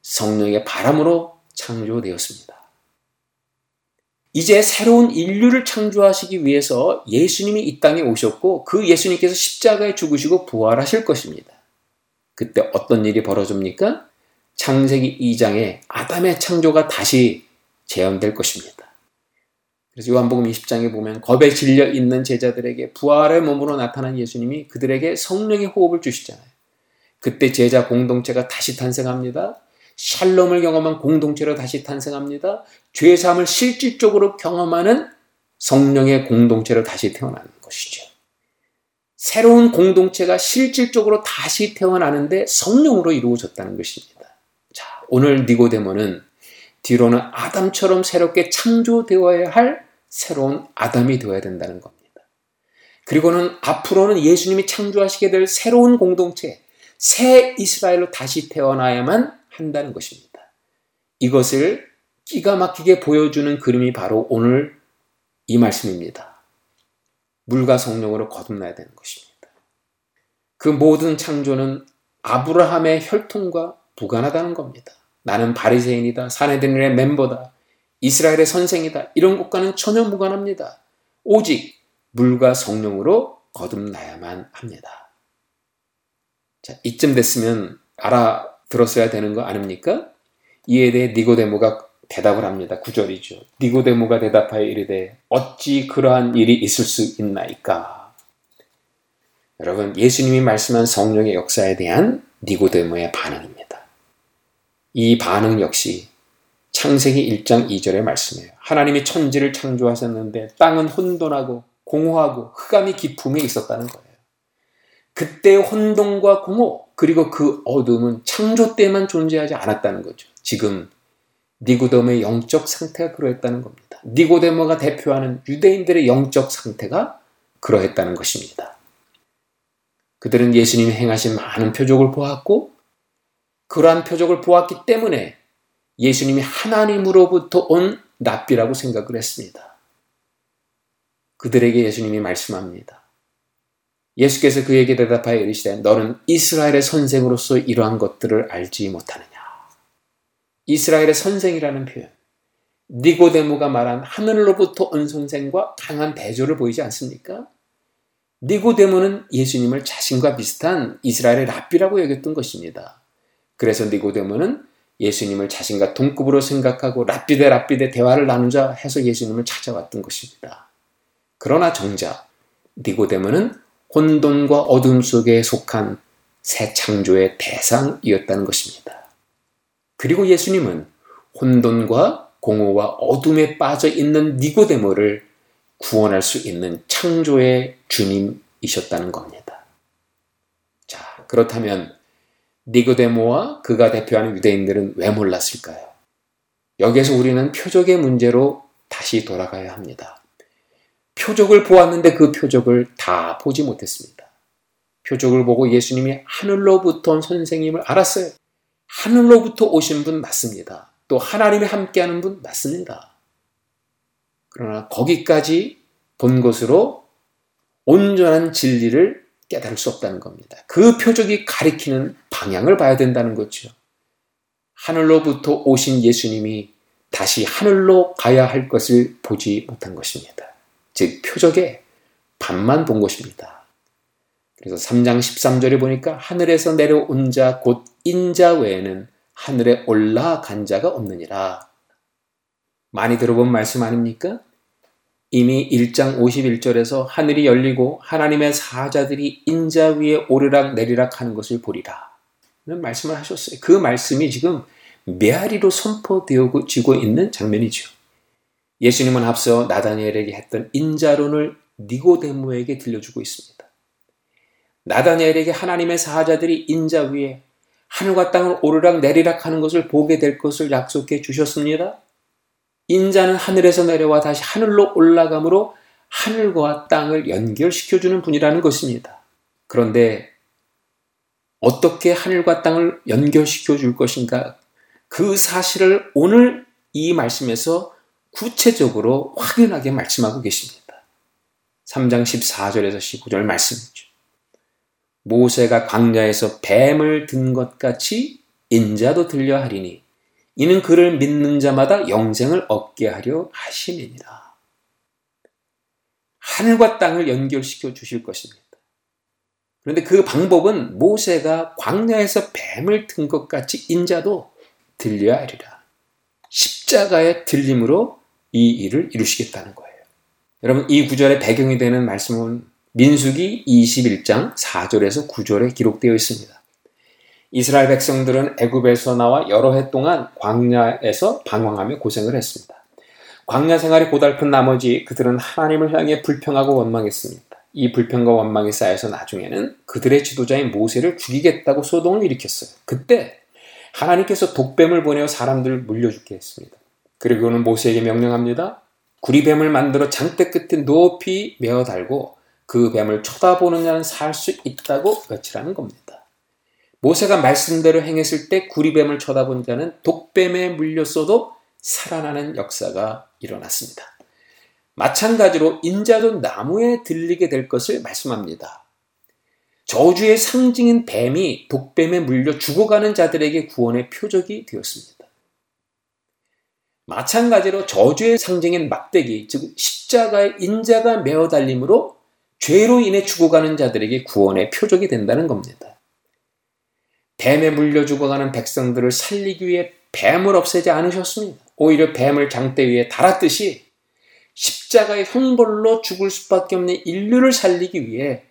성령의 바람으로 창조되었습니다. 이제 새로운 인류를 창조하시기 위해서 예수님이 이 땅에 오셨고 그 예수님께서 십자가에 죽으시고 부활하실 것입니다. 그때 어떤 일이 벌어집니까? 창세기 2장에 아담의 창조가 다시 재현될 것입니다. 그래서 요한복음 20장에 보면 겁에 질려 있는 제자들에게 부활의 몸으로 나타난 예수님이 그들에게 성령의 호흡을 주시잖아요. 그때 제자 공동체가 다시 탄생합니다. 샬롬을 경험한 공동체로 다시 탄생합니다. 죄 사함을 실질적으로 경험하는 성령의 공동체로 다시 태어나는 것이죠. 새로운 공동체가 실질적으로 다시 태어나는데 성령으로 이루어졌다는 것입니다. 자, 오늘 니고데모는 뒤로는 아담처럼 새롭게 창조되어야 할 새로운 아담이 되어야 된다는 겁니다. 그리고는 앞으로는 예수님이 창조하시게 될 새로운 공동체, 새 이스라엘로 다시 태어나야만 한다는 것입니다. 이것을 기가 막히게 보여주는 그림이 바로 오늘 이 말씀입니다. 물과 성령으로 거듭나야 되는 것입니다. 그 모든 창조는 아브라함의 혈통과 무관하다는 겁니다. 나는 바리새인이다. 사내들의 멤버다. 이스라엘의 선생이다. 이런 것과는 전혀 무관합니다. 오직 물과 성령으로 거듭나야만 합니다. 자, 이쯤 됐으면 알아들었어야 되는 거 아닙니까? 이에 대해 니고데모가 대답을 합니다. 구절이죠. 니고데모가 대답하여 이르되 어찌 그러한 일이 있을 수 있나이까? 여러분, 예수님이 말씀한 성령의 역사에 대한 니고데모의 반응입니다. 이 반응 역시 창세기 1장 2절의 말씀이에요. 하나님이 천지를 창조하셨는데 땅은 혼돈하고 공허하고 흑암이 기품에 있었다는 거예요. 그때 혼돈과 공허 그리고 그 어둠은 창조 때만 존재하지 않았다는 거죠. 지금 니고데모의 영적 상태가 그러했다는 겁니다. 니고데모가 대표하는 유대인들의 영적 상태가 그러했다는 것입니다. 그들은 예수님이 행하신 많은 표적을 보았고 그러한 표적을 보았기 때문에 예수님이 하나님으로부터 온 납비라고 생각을 했습니다. 그들에게 예수님이 말씀합니다. 예수께서 그에게 대답하여 이르시되 너는 이스라엘의 선생으로서 이러한 것들을 알지 못하느냐. 이스라엘의 선생이라는 표현. 니고데모가 말한 하늘로부터 온 선생과 강한 대조를 보이지 않습니까? 니고데모는 예수님을 자신과 비슷한 이스라엘의 랍비라고 여겼던 것입니다. 그래서 니고데모는 예수님을 자신과 동급으로 생각하고 랍비 대 랍비 대 대화를 나누자 해서 예수님을 찾아왔던 것입니다. 그러나 정작 니고데모는 혼돈과 어둠 속에 속한 새 창조의 대상이었다는 것입니다. 그리고 예수님은 혼돈과 공허와 어둠에 빠져 있는 니고데모를 구원할 수 있는 창조의 주님이셨다는 겁니다. 자, 그렇다면 니고데모와 그가 대표하는 유대인들은 왜 몰랐을까요? 여기에서 우리는 표적의 문제로 다시 돌아가야 합니다. 표적을 보았는데 그 표적을 다 보지 못했습니다. 표적을 보고 예수님이 하늘로부터 온 선생님을 알았어요. 하늘로부터 오신 분 맞습니다. 또 하나님이 함께하는 분 맞습니다. 그러나 거기까지 본 것으로 온전한 진리를 깨달을 수 없다는 겁니다. 그 표적이 가리키는 방향을 봐야 된다는 거죠. 하늘로부터 오신 예수님이 다시 하늘로 가야 할 것을 보지 못한 것입니다. 즉, 표적의 반만 본 것입니다. 그래서 3장 13절에 보니까 하늘에서 내려온 자, 곧 인자 외에는 하늘에 올라간 자가 없느니라. 많이 들어본 말씀 아닙니까? 이미 1장 51절에서 하늘이 열리고 하나님의 사자들이 인자 위에 오르락 내리락 하는 것을 보리라. 는 말씀을 하셨어요. 그 말씀이 지금 메아리로 선포되어지고 있는 장면이죠. 예수님은 앞서 나다니엘에게 했던 인자론을 니고데모에게 들려주고 있습니다. 나다니엘에게 하나님의 사자들이 인자 위에 하늘과 땅을 오르락 내리락 하는 것을 보게 될 것을 약속해 주셨습니다. 인자는 하늘에서 내려와 다시 하늘로 올라감으로 하늘과 땅을 연결시켜주는 분이라는 것입니다. 그런데 어떻게 하늘과 땅을 연결시켜 줄 것인가? 그 사실을 오늘 이 말씀에서 구체적으로 확연하게 말씀하고 계십니다. 3장 14절에서 15절 말씀이죠. 모세가 광야에서 뱀을 든 것 같이 인자도 들려 하리니 이는 그를 믿는 자마다 영생을 얻게 하려 하심이니라. 하늘과 땅을 연결시켜 주실 것입니다. 그런데 그 방법은 모세가 광야에서 뱀을 든 것 같이 인자도 들려야 하리라. 십자가의 들림으로 이 일을 이루시겠다는 거예요. 여러분 이 구절의 배경이 되는 말씀은 민수기 21장 4절에서 9절에 기록되어 있습니다. 이스라엘 백성들은 애굽에서 나와 여러 해 동안 광야에서 방황하며 고생을 했습니다. 광야 생활이 고달픈 나머지 그들은 하나님을 향해 불평하고 원망했습니다. 이 불평과 원망이 쌓여서 나중에는 그들의 지도자인 모세를 죽이겠다고 소동을 일으켰어요. 그때 하나님께서 독뱀을 보내어 사람들을 물려 죽게 했습니다. 그리고는 모세에게 명령합니다. 구리뱀을 만들어 장대 끝에 높이 메어 달고 그 뱀을 쳐다보는 자는 살 수 있다고 외치라는 겁니다. 모세가 말씀대로 행했을 때 구리뱀을 쳐다본 자는 독뱀에 물렸어도 살아나는 역사가 일어났습니다. 마찬가지로 인자도 나무에 들리게 될 것을 말씀합니다. 저주의 상징인 뱀이 독뱀에 물려 죽어가는 자들에게 구원의 표적이 되었습니다. 마찬가지로 저주의 상징인 막대기, 즉 십자가의 인자가 메어 달림으로 죄로 인해 죽어가는 자들에게 구원의 표적이 된다는 겁니다. 뱀에 물려 죽어가는 백성들을 살리기 위해 뱀을 없애지 않으셨습니다. 오히려 뱀을 장대 위에 달았듯이 십자가의 형벌로 죽을 수밖에 없는 인류를 살리기 위해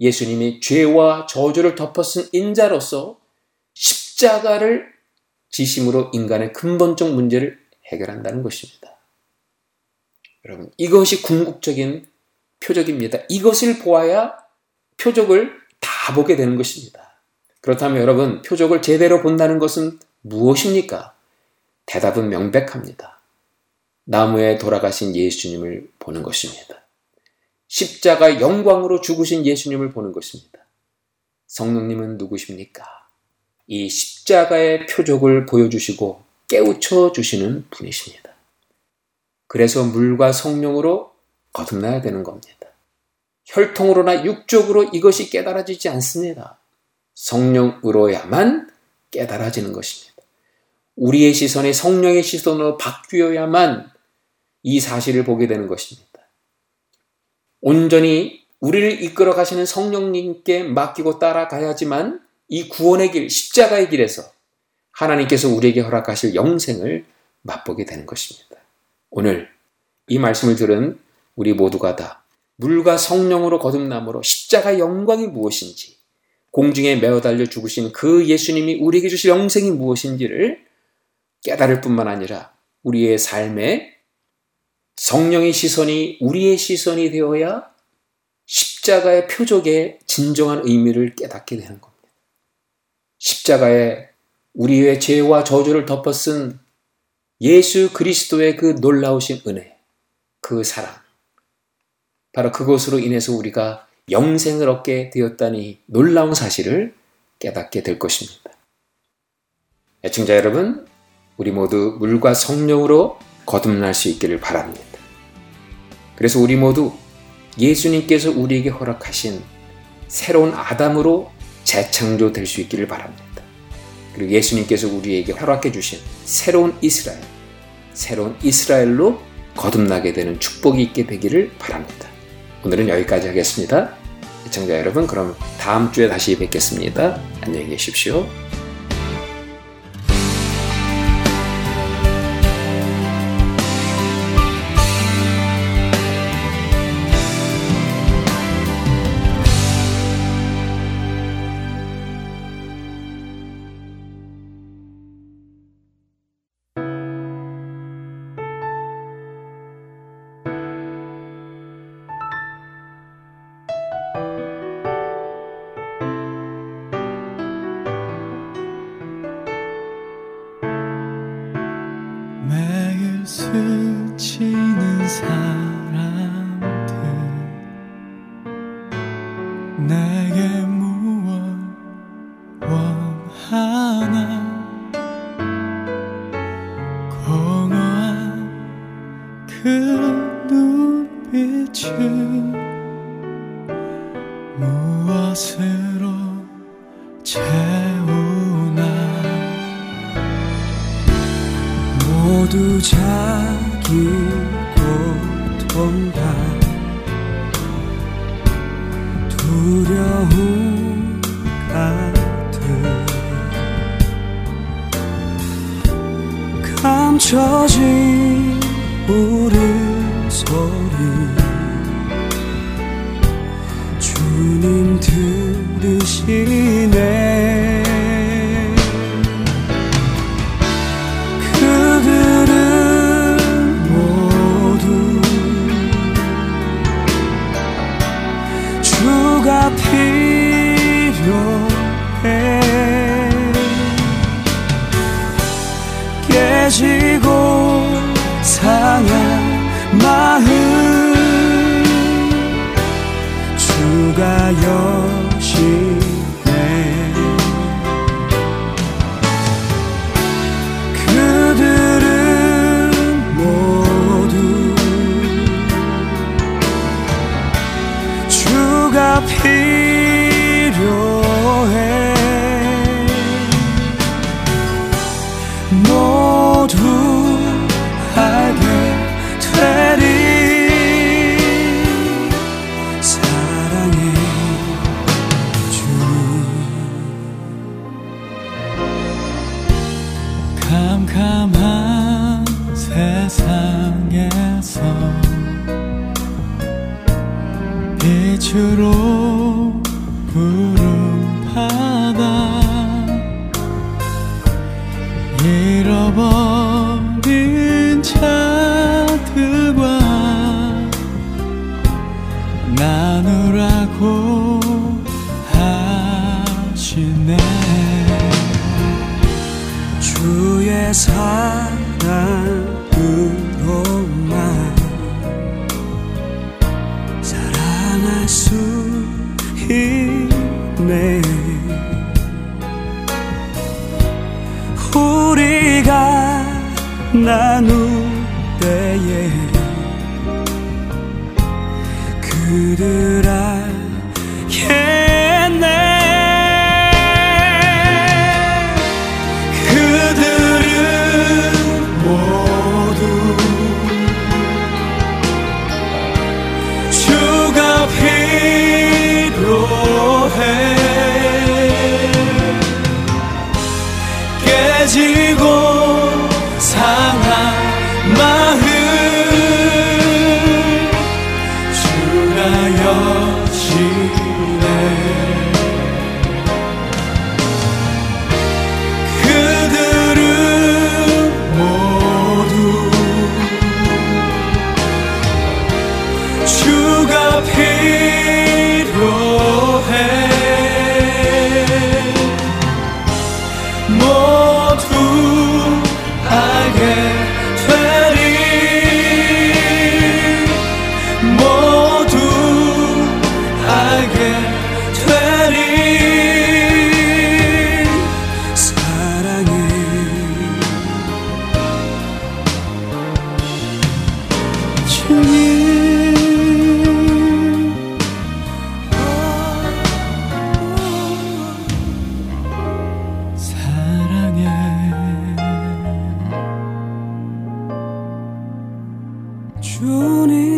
예수님이 죄와 저주를 덮어쓴 인자로서 십자가를 지심으로 인간의 근본적 문제를 해결한다는 것입니다. 여러분, 이것이 궁극적인 표적입니다. 이것을 보아야 표적을 다 보게 되는 것입니다. 그렇다면 여러분, 표적을 제대로 본다는 것은 무엇입니까? 대답은 명백합니다. 나무에 돌아가신 예수님을 보는 것입니다. 십자가 영광으로 죽으신 예수님을 보는 것입니다. 성령님은 누구십니까? 이 십자가의 표적을 보여주시고 깨우쳐 주시는 분이십니다. 그래서 물과 성령으로 거듭나야 되는 겁니다. 혈통으로나 육적으로 이것이 깨달아지지 않습니다. 성령으로야만 깨달아지는 것입니다. 우리의 시선이 성령의 시선으로 바뀌어야만 이 사실을 보게 되는 것입니다. 온전히 우리를 이끌어 가시는 성령님께 맡기고 따라가야지만 이 구원의 길, 십자가의 길에서 하나님께서 우리에게 허락하실 영생을 맛보게 되는 것입니다. 오늘 이 말씀을 들은 우리 모두가 다 물과 성령으로 거듭남으로 십자가 영광이 무엇인지, 공중에 매어 달려 죽으신 그 예수님이 우리에게 주실 영생이 무엇인지를 깨달을 뿐만 아니라 우리의 삶에 성령의 시선이 우리의 시선이 되어야 십자가의 표적의 진정한 의미를 깨닫게 되는 겁니다. 십자가에 우리의 죄와 저주를 덮어쓴 예수 그리스도의 그 놀라우신 은혜, 그 사랑. 바로 그것으로 인해서 우리가 영생을 얻게 되었다니 놀라운 사실을 깨닫게 될 것입니다. 애청자 여러분, 우리 모두 물과 성령으로 거듭날 수 있기를 바랍니다. 그래서 우리 모두 예수님께서 우리에게 허락하신 새로운 아담으로 재창조될 수 있기를 바랍니다. 그리고 예수님께서 우리에게 허락해 주신 새로운 이스라엘, 새로운 이스라엘로 거듭나게 되는 축복이 있게 되기를 바랍니다. 오늘은 여기까지 하겠습니다. 시청자 여러분, 그럼 다음 주에 다시 뵙겠습니다. 안녕히 계십시오. 스치는 사 빛으로 부른 바다. 잃어버린 자들과 나누라고 하시네. 주의 사 나눌 주님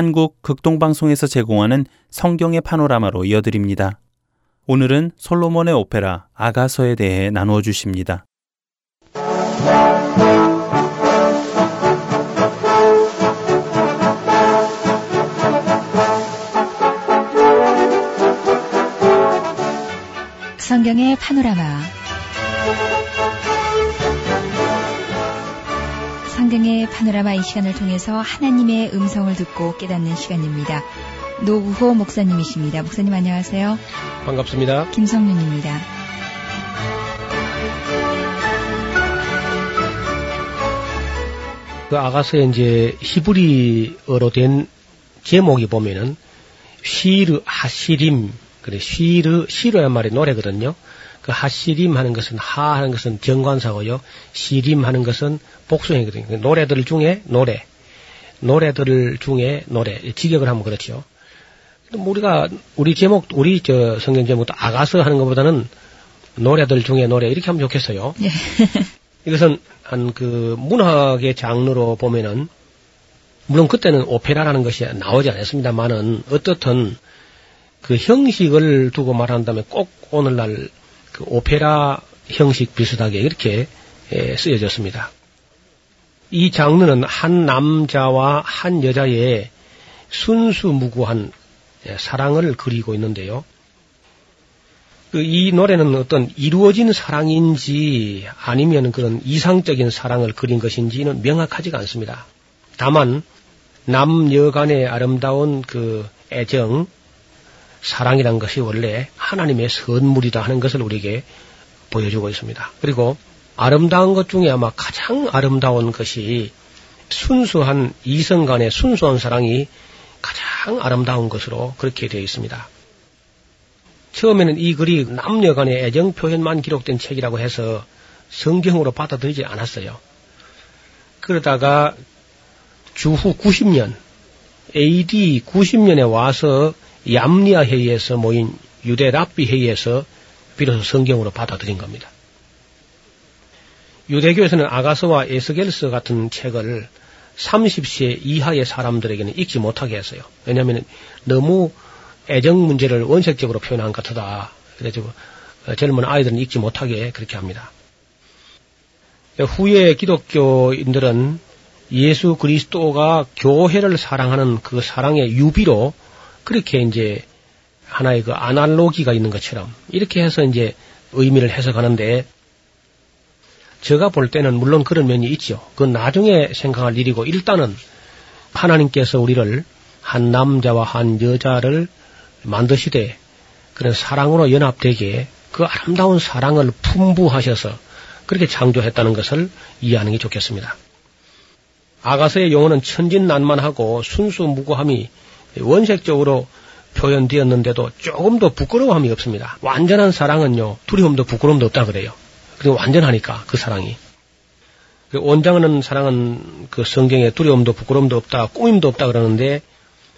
한국 극동방송에서 제공하는 성경의 파노라마로 이어드립니다. 오늘은 솔로몬의 오페라 아가서에 대해 나누어 주십니다. 성경의 파노라마 성경의 파노라마 이 시간을 통해서 하나님의 음성을 듣고 깨닫는 시간입니다. 노우호 목사님이십니다. 목사님 안녕하세요. 반갑습니다. 김성윤입니다. 그 아가서에 이제 히브리어로 된 제목이 보면은 시르 하시림 그래 시르 시르란 말이 노래거든요. 그 하시림 하는 것은 하 하는 것은 정관사고요. 시림 하는 것은 복수행이거든요. 그 노래들 중에 노래 노래들 중에 노래 직역을 하면 그렇죠. 우리가 우리 제목 우리 저 성경 제목도 아가서 하는 것보다는 노래들 중에 노래 이렇게 하면 좋겠어요. 예. 이것은 한 그 문학의 장르로 보면은 물론 그때는 오페라라는 것이 나오지 않았습니다만은 어떻든 그 형식을 두고 말한다면 꼭 오늘날 그 오페라 형식 비슷하게 이렇게 예, 쓰여졌습니다. 이 장르는 한 남자와 한 여자의 순수무구한 예, 사랑을 그리고 있는데요. 그이 노래는 어떤 이루어진 사랑인지 아니면 그런 이상적인 사랑을 그린 것인지는 명확하지가 않습니다. 다만 남녀 간의 아름다운 그 애정, 사랑이란 것이 원래 하나님의 선물이다 하는 것을 우리에게 보여주고 있습니다. 그리고 아름다운 것 중에 아마 가장 아름다운 것이 순수한 이성 간의 순수한 사랑이 가장 아름다운 것으로 그렇게 되어 있습니다. 처음에는 이 글이 남녀 간의 애정 표현만 기록된 책이라고 해서 성경으로 받아들이지 않았어요. 그러다가 주후 90년, AD 90년에 와서 얌리아 회의에서 모인 유대 랍비 회의에서 비로소 성경으로 받아들인 겁니다. 유대교에서는 아가서와 에스겔서 같은 책을 30세 이하의 사람들에게는 읽지 못하게 했어요. 왜냐하면 너무 애정 문제를 원색적으로 표현한 것 같다. 그래서 젊은 아이들은 읽지 못하게 그렇게 합니다. 후에 기독교인들은 예수 그리스도가 교회를 사랑하는 그 사랑의 유비로 그렇게 이제 하나의 그 아날로기가 있는 것처럼 이렇게 해서 이제 의미를 해석하는데 제가 볼 때는 물론 그런 면이 있죠. 그건 나중에 생각할 일이고 일단은 하나님께서 우리를 한 남자와 한 여자를 만드시되 그런 사랑으로 연합되게 그 아름다운 사랑을 풍부하셔서 그렇게 창조했다는 것을 이해하는 게 좋겠습니다. 아가서의 용어는 천진난만하고 순수무구함이 원색적으로 표현되었는데도 조금 더 부끄러움이 없습니다. 완전한 사랑은요, 두려움도 부끄러움도 없다 그래요. 그리고 완전하니까, 그 사랑이. 그 온장하는 사랑은 그 성경에 두려움도 부끄러움도 없다, 꾸밈도 없다 그러는데,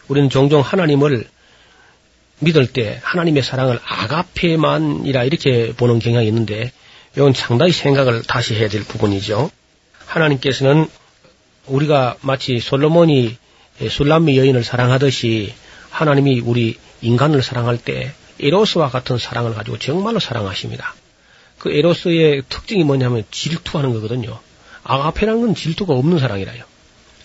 우리는 종종 하나님을 믿을 때 하나님의 사랑을 아가페만이라 이렇게 보는 경향이 있는데, 이건 상당히 생각을 다시 해야 될 부분이죠. 하나님께서는 우리가 마치 솔로몬이 술람미 여인을 사랑하듯이 하나님이 우리 인간을 사랑할 때 에로스와 같은 사랑을 가지고 정말로 사랑하십니다. 그 에로스의 특징이 뭐냐면 질투하는 거거든요. 아가페라는 건 질투가 없는 사랑이라요.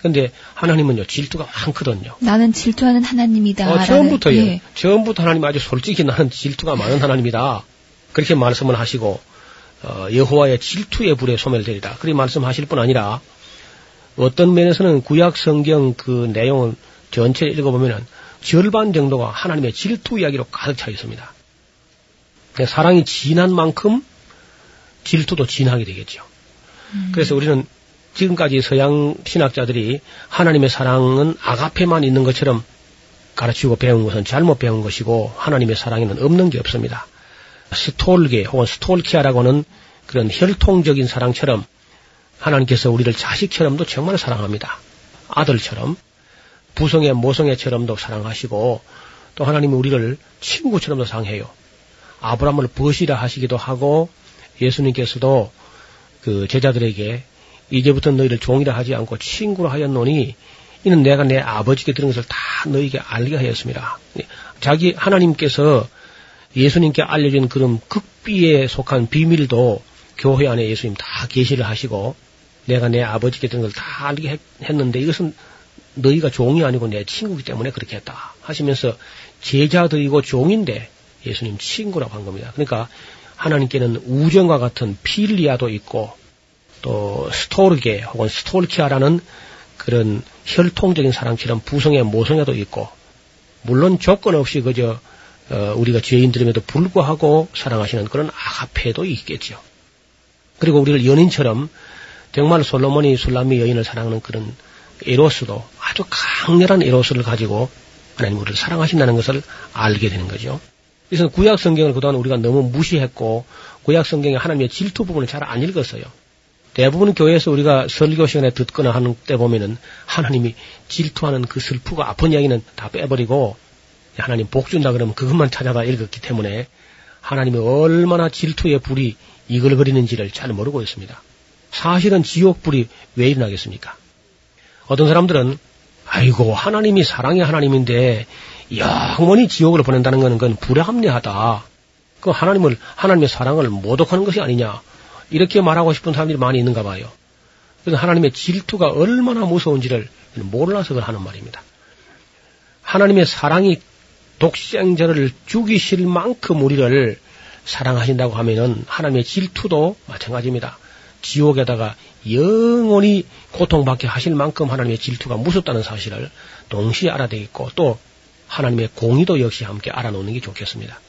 근데 하나님은요 질투가 많거든요. 나는 질투하는 하나님이다. 어, 처음부터요. 예. 처음부터 하나님 아주 솔직히 나는 질투가 많은 하나님이다. 그렇게 말씀을 하시고 어, 여호와의 질투의 불에 소멸되리라. 그렇게 말씀하실 뿐 아니라 어떤 면에서는 구약 성경 그 내용을 전체 읽어보면은 절반 정도가 하나님의 질투 이야기로 가득 차 있습니다. 그러니까 사랑이 진한 만큼 질투도 진하게 되겠죠. 그래서 우리는 지금까지 서양 신학자들이 하나님의 사랑은 아가페만 있는 것처럼 가르치고 배운 것은 잘못 배운 것이고 하나님의 사랑에는 없는 게 없습니다. 스톨게 혹은 스톨키아라고 하는 그런 혈통적인 사랑처럼 하나님께서 우리를 자식처럼도 정말 사랑합니다. 아들처럼 부성의 모성애처럼도 사랑하시고 또 하나님이 우리를 친구처럼도 사랑해요. 아브라함을 벗이라 하시기도 하고 예수님께서도 그 제자들에게 이제부터 너희를 종이라 하지 않고 친구로 하였노니 이는 내가 내 아버지께 들은 것을 다 너희에게 알게 하였습니다. 자기 하나님께서 예수님께 알려준 그런 극비에 속한 비밀도 교회 안에 예수님 다 계시를 하시고 내가 내 아버지께 들은 걸다 알게 했, 했는데 이것은 너희가 종이 아니고 내 친구이기 때문에 그렇게 했다 하시면서 제자들이고 종인데 예수님 친구라고 한 겁니다. 그러니까 하나님께는 우정과 같은 필리아도 있고 또 스토르게 혹은 스톨키아라는 그런 혈통적인 사랑처럼 부성의 모성애도 있고 물론 조건 없이 그저 어, 우리가 죄인들임에도 불구하고 사랑하시는 그런 아가페도 있겠죠. 그리고 우리를 연인처럼 정말 솔로몬이 술람미 여인을 사랑하는 그런 에로스도 아주 강렬한 에로스를 가지고 하나님 우리를 사랑하신다는 것을 알게 되는 거죠. 그래서 구약 성경을 그동안 우리가 너무 무시했고 구약 성경의 하나님의 질투 부분을 잘 안 읽었어요. 대부분 교회에서 우리가 설교 시간에 듣거나 하는 때 보면은 하나님이 질투하는 그 슬프고 아픈 이야기는 다 빼버리고 하나님 복 준다 그러면 그것만 찾아다 읽었기 때문에 하나님이 얼마나 질투의 불이 이글거리는지를 잘 모르고 있습니다. 사실은 지옥 불이 왜 일어나겠습니까? 어떤 사람들은 아이고 하나님이 사랑의 하나님인데 영원히 지옥을 보낸다는 것은 그건 불합리하다. 그 하나님을 하나님의 사랑을 모독하는 것이 아니냐 이렇게 말하고 싶은 사람들이 많이 있는가 봐요. 그래서 하나님의 질투가 얼마나 무서운지를 몰라서 하는 말입니다. 하나님의 사랑이 독생자를 죽이실 만큼 우리를 사랑하신다고 하면은 하나님의 질투도 마찬가지입니다. 지옥에다가 영원히 고통받게 하실 만큼 하나님의 질투가 무섭다는 사실을 동시에 알아야 되겠고 또 하나님의 공의도 역시 함께 알아놓는 게 좋겠습니다.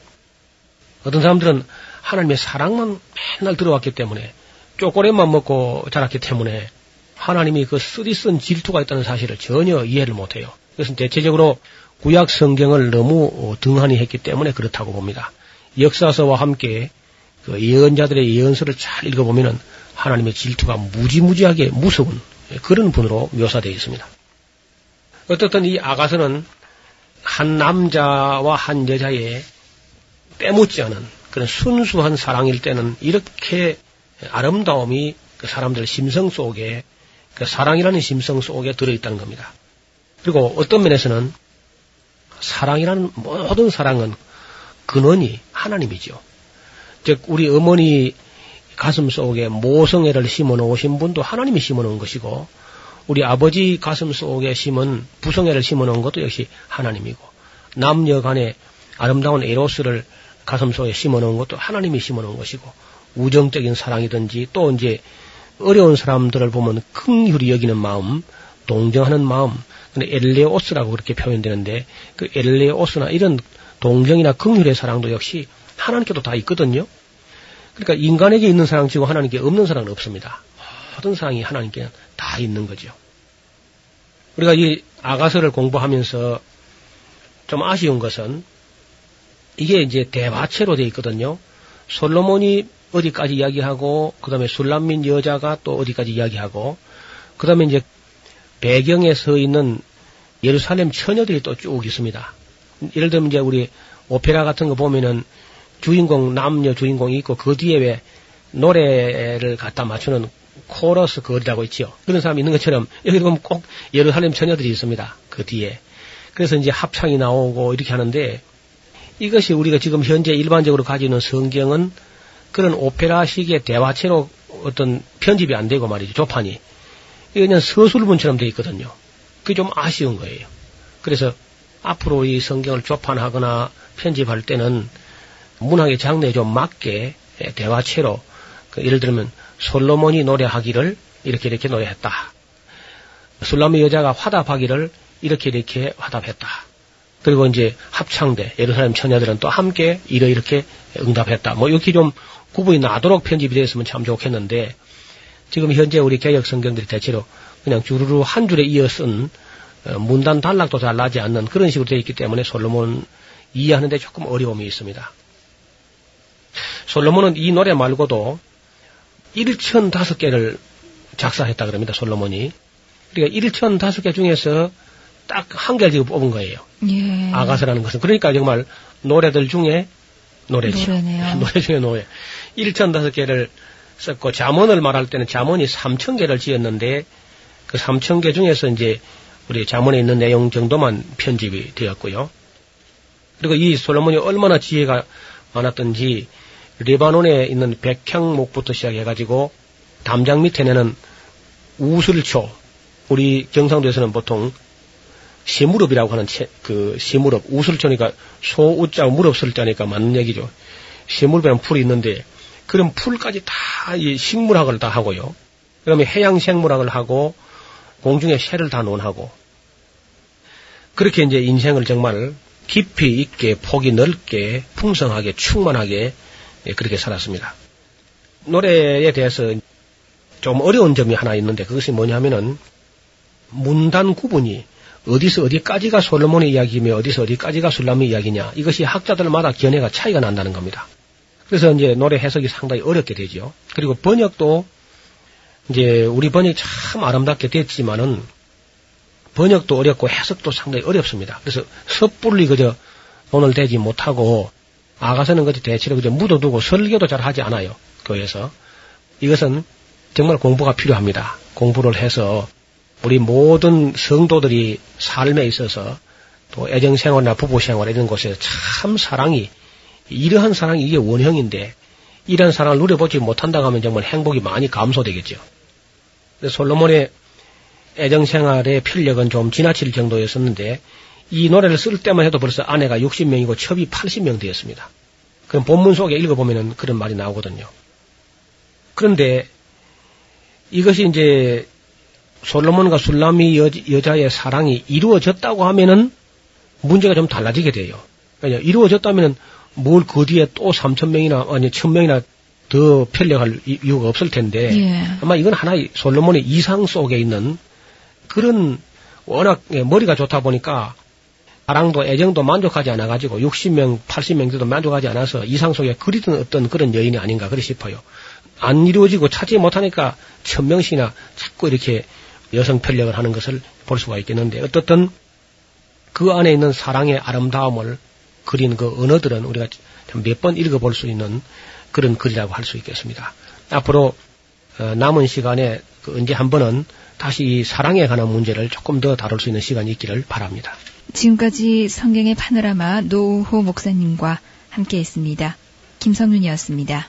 어떤 사람들은 하나님의 사랑만 맨날 들어왔기 때문에 쪼꼬레만 먹고 자랐기 때문에 하나님이 그 쓰디쓴 질투가 있다는 사실을 전혀 이해를 못해요. 그것은 대체적으로 구약 성경을 너무 등한히 했기 때문에 그렇다고 봅니다. 역사서와 함께 그 예언자들의 예언서를 잘 읽어보면은 하나님의 질투가 무지무지하게 무서운 그런 분으로 묘사되어 있습니다. 어떻든 이 아가서는 한 남자와 한 여자의 빼묻지 않은 그런 순수한 사랑일 때는 이렇게 아름다움이 그 사람들 심성 속에 그 사랑이라는 심성 속에 들어있다는 겁니다. 그리고 어떤 면에서는 사랑이라는 모든 사랑은 근원이 하나님이죠. 즉 우리 어머니 가슴 속에 모성애를 심어 놓으신 분도 하나님이 심어 놓은 것이고 우리 아버지 가슴 속에 심은 부성애를 심어 놓은 것도 역시 하나님이고 남녀 간의 아름다운 에로스를 가슴 속에 심어 놓은 것도 하나님이 심어 놓은 것이고 우정적인 사랑이든지 또 이제 어려운 사람들을 보면 긍휼히 여기는 마음, 동정하는 마음, 엘레오스라고 그렇게 표현되는데 그 엘레오스나 이런 동정이나 긍휼의 사랑도 역시 하나님께도 다 있거든요. 그러니까 인간에게 있는 사랑치고 하나님께 없는 사랑은 없습니다. 모든 사랑이 하나님께 다 있는 거죠. 우리가 이 아가서를 공부하면서 좀 아쉬운 것은 이게 이제 대화체로 되어 있거든요. 솔로몬이 어디까지 이야기하고 그 다음에 술람민 여자가 또 어디까지 이야기하고 그 다음에 이제 배경에 서 있는 예루살렘 처녀들이 또 쭉 있습니다. 예를 들면 이제 우리 오페라 같은 거 보면은 주인공 남녀 주인공이 있고 그 뒤에 왜 노래를 갖다 맞추는 코러스 거리라고 있지요. 그런 사람이 있는 것처럼 여기 보면 꼭 예루살렘 처녀들이 있습니다. 그 뒤에. 그래서 이제 합창이 나오고 이렇게 하는데 이것이 우리가 지금 현재 일반적으로 가지는 성경은 그런 오페라식의 대화체로 어떤 편집이 안 되고 말이죠. 조판이. 이게 그냥 서술문처럼 돼 있거든요. 그게 좀 아쉬운 거예요. 그래서 앞으로 이 성경을 조판하거나 편집할 때는 문학의 장르에 좀 맞게 대화체로 그 예를 들면 솔로몬이 노래하기를 이렇게 이렇게 노래했다. 술람의 여자가 화답하기를 이렇게 이렇게 화답했다. 그리고 이제 합창대 예루살렘 처녀들은 또 함께 이러 이렇게 응답했다. 뭐 이렇게 좀 구분이 나도록 편집이 됐으면 참 좋겠는데 지금 현재 우리 개혁 성경들이 대체로 그냥 주르르 한 줄에 이어 쓴 어, 문단 단락도 잘 나지 않는 그런 식으로 되어 있기 때문에 솔로몬 이해하는데 조금 어려움이 있습니다. 솔로몬은 이 노래 말고도 1,005개를 작사했다 그럽니다, 솔로몬이. 그러니까 1,005개 중에서 딱 한 개를 지금 뽑은 거예요. 예. 아가서라는 것은. 그러니까 정말 노래들 중에 노래죠. 노래네요. 노래 중에 노래. 1,005개를 썼고, 잠언을 말할 때는 잠언이 3,000개를 지었는데, 그 3,000개 중에서 이제 우리 잠언에 있는 내용 정도만 편집이 되었고요. 그리고 이 솔로몬이 얼마나 지혜가 많았던지 레바논에 있는 백향목부터 시작해가지고 담장 밑에는 우슬초, 우리 경상도에서는 보통 시무릎이라고 하는 채, 그 시무릎, 우슬초니까 소우자 무릎 설자니까 맞는 얘기죠. 식물배는 풀이 있는데 그런 풀까지 다 이 식물학을 다 하고요. 그다음에 해양 생물학을 하고 공중의 새를 다 논하고 그렇게 이제 인생을 정말 깊이 있게 폭이 넓게 풍성하게 충만하게 예, 그렇게 살았습니다. 노래에 대해서 좀 어려운 점이 하나 있는데 그것이 뭐냐면은 문단 구분이 어디서 어디까지가 솔로몬의 이야기이며 어디서 어디까지가 술람의 이야기냐 이것이 학자들마다 견해가 차이가 난다는 겁니다. 그래서 이제 노래 해석이 상당히 어렵게 되죠. 그리고 번역도 이제 우리 번역이 참 아름답게 됐지만은 번역도 어렵고 해석도 상당히 어렵습니다. 그래서 섣불리 그저 돈을 대지 못하고 아가서는 그저 대체로 그저 묻어두고 설교도 잘 하지 않아요. 교회에서. 이것은 정말 공부가 필요합니다. 공부를 해서 우리 모든 성도들이 삶에 있어서 또 애정생활이나 부부생활 이런 곳에서 참 사랑이 이러한 사랑이 이게 원형인데 이런 사랑을 누려보지 못한다고 하면 정말 행복이 많이 감소되겠죠. 솔로몬의 애정생활의 필력은 좀 지나칠 정도였었는데 이 노래를 쓸 때만 해도 벌써 아내가 60명이고 첩이 80명 되었습니다. 그럼 본문 속에 읽어보면 그런 말이 나오거든요. 그런데 이것이 이제 솔로몬과 술람이 여, 여자의 사랑이 이루어졌다고 하면은 문제가 좀 달라지게 돼요. 그러니까 이루어졌다면은 뭘 그 뒤에 또 3천 명이나 아니 1천 명이나 더 편력할 이- 이유가 없을 텐데 예. 아마 이건 하나의 솔로몬의 이상 속에 있는 그런 워낙 예, 머리가 좋다 보니까 사랑도 애정도 만족하지 않아 가지고 60명, 80명들도 만족하지 않아서 이상 속에 그리던 어떤 그런 여인이 아닌가 그리 싶어요. 안 이루어지고 찾지 못하니까 천명씩이나 자꾸 이렇게 여성 편력을 하는 것을 볼 수가 있겠는데 어떻든 그 안에 있는 사랑의 아름다움을 그린 그 언어들은 우리가 몇 번 읽어볼 수 있는 그런 글이라고 할 수 있겠습니다. 앞으로 어, 남은 시간에 그 언제 한 번은 다시 이 사랑에 관한 문제를 조금 더 다룰 수 있는 시간이 있기를 바랍니다. 지금까지 성경의 파노라마 노우호 목사님과 함께 했습니다. 김성윤이었습니다.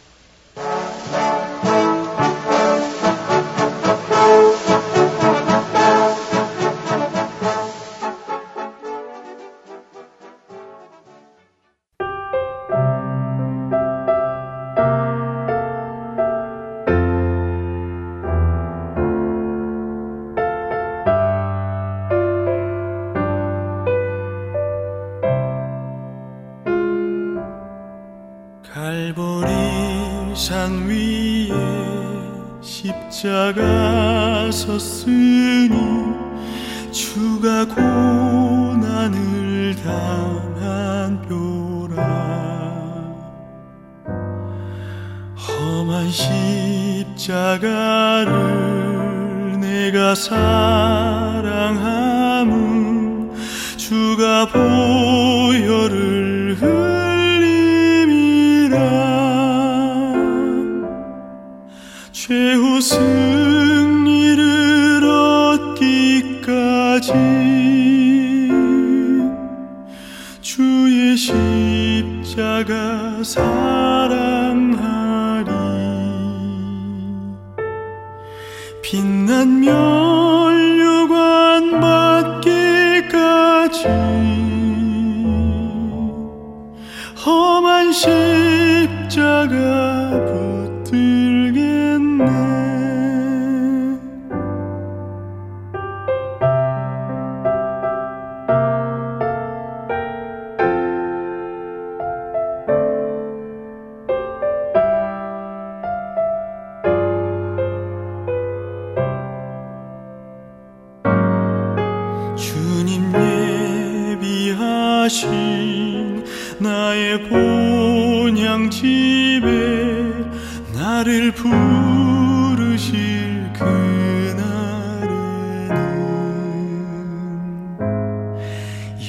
부르실 그날에는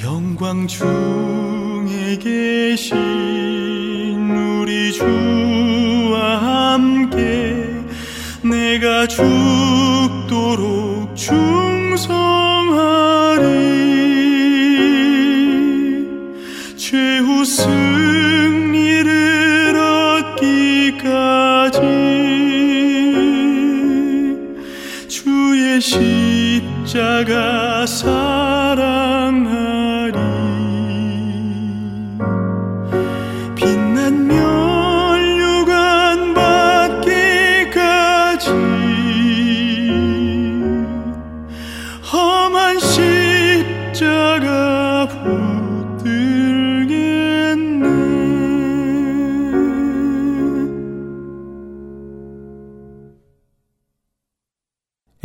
영광 중에 계신 우리 주와 함께 내가 죽도록 충 사랑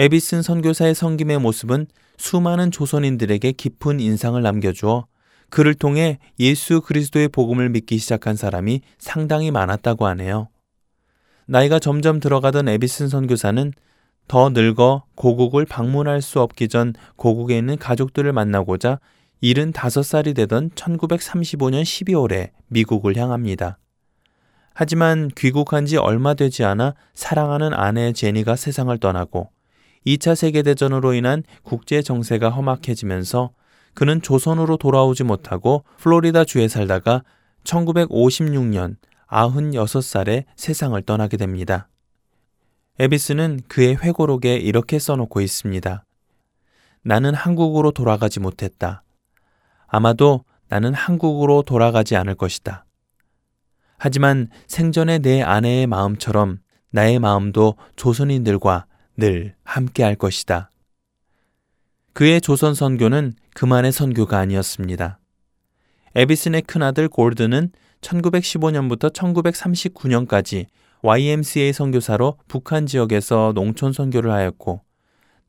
에비슨 선교사의 성김의 모습은 수많은 조선인들에게 깊은 인상을 남겨주어 그를 통해 예수 그리스도의 복음을 믿기 시작한 사람이 상당히 많았다고 하네요. 나이가 점점 들어가던 에비슨 선교사는 더 늙어 고국을 방문할 수 없기 전 고국에 있는 가족들을 만나고자 75살이 되던 1935년 12월에 미국을 향합니다. 하지만 귀국한 지 얼마 되지 않아 사랑하는 아내 제니가 세상을 떠나고 2차 세계대전으로 인한 국제 정세가 험악해지면서 그는 조선으로 돌아오지 못하고 플로리다 주에 살다가 1956년 96살에 세상을 떠나게 됩니다. 에비스는 그의 회고록에 이렇게 써놓고 있습니다. 나는 한국으로 돌아가지 못했다. 아마도 나는 한국으로 돌아가지 않을 것이다. 하지만 생전의 내 아내의 마음처럼 나의 마음도 조선인들과 늘 함께 할 것이다. 그의 조선 선교는 그만의 선교가 아니었습니다. 에비슨의 큰아들 골드는 1915년부터 1939년까지 YMCA 선교사로 북한 지역에서 농촌 선교를 하였고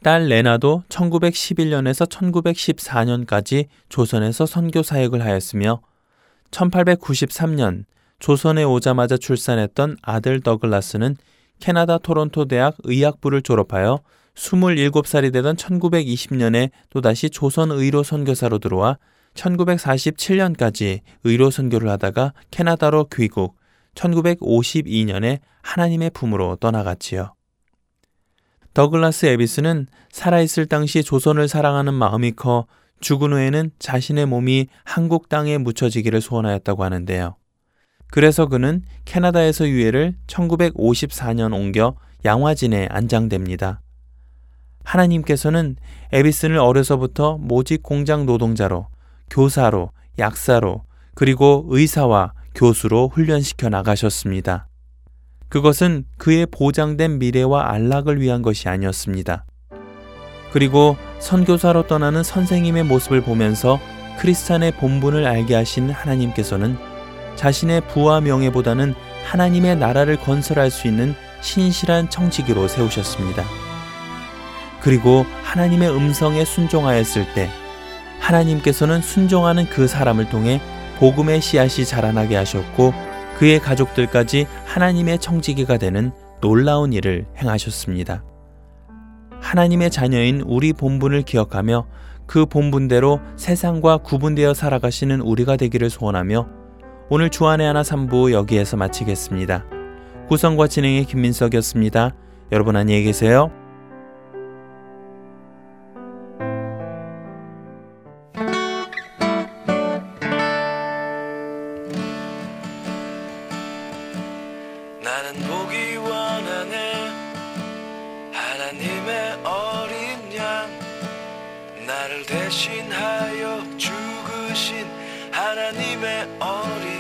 딸 레나도 1911년에서 1914년까지 조선에서 선교 사역을 하였으며 1893년 조선에 오자마자 출산했던 아들 더글라스는 캐나다 토론토 대학 의학부를 졸업하여 27살이 되던 1920년에 또다시 조선 의료 선교사로 들어와 1947년까지 의료 선교를 하다가 캐나다로 귀국, 1952년에 하나님의 품으로 떠나갔지요. 더글라스 에비스는 살아있을 당시 조선을 사랑하는 마음이 커 죽은 후에는 자신의 몸이 한국 땅에 묻혀지기를 소원하였다고 하는데요. 그래서 그는 캐나다에서 유해를 1954년 옮겨 양화진에 안장됩니다. 하나님께서는 에비슨을 어려서부터 모직 공장 노동자로, 교사로, 약사로, 그리고 의사와 교수로 훈련시켜 나가셨습니다. 그것은 그의 보장된 미래와 안락을 위한 것이 아니었습니다. 그리고 선교사로 떠나는 선생님의 모습을 보면서 크리스찬의 본분을 알게 하신 하나님께서는 자신의 부와 명예보다는 하나님의 나라를 건설할 수 있는 신실한 청지기로 세우셨습니다. 그리고 하나님의 음성에 순종하였을 때 하나님께서는 순종하는 그 사람을 통해 복음의 씨앗이 자라나게 하셨고 그의 가족들까지 하나님의 청지기가 되는 놀라운 일을 행하셨습니다. 하나님의 자녀인 우리 본분을 기억하며 그 본분대로 세상과 구분되어 살아가시는 우리가 되기를 소원하며 오늘 주안의 하나 3부 여기에서 마치겠습니다. 구성과 진행의 김민석이었습니다. 여러분 안녕히 계세요. 나를 대신하여 죽으신 하나님의 어린 양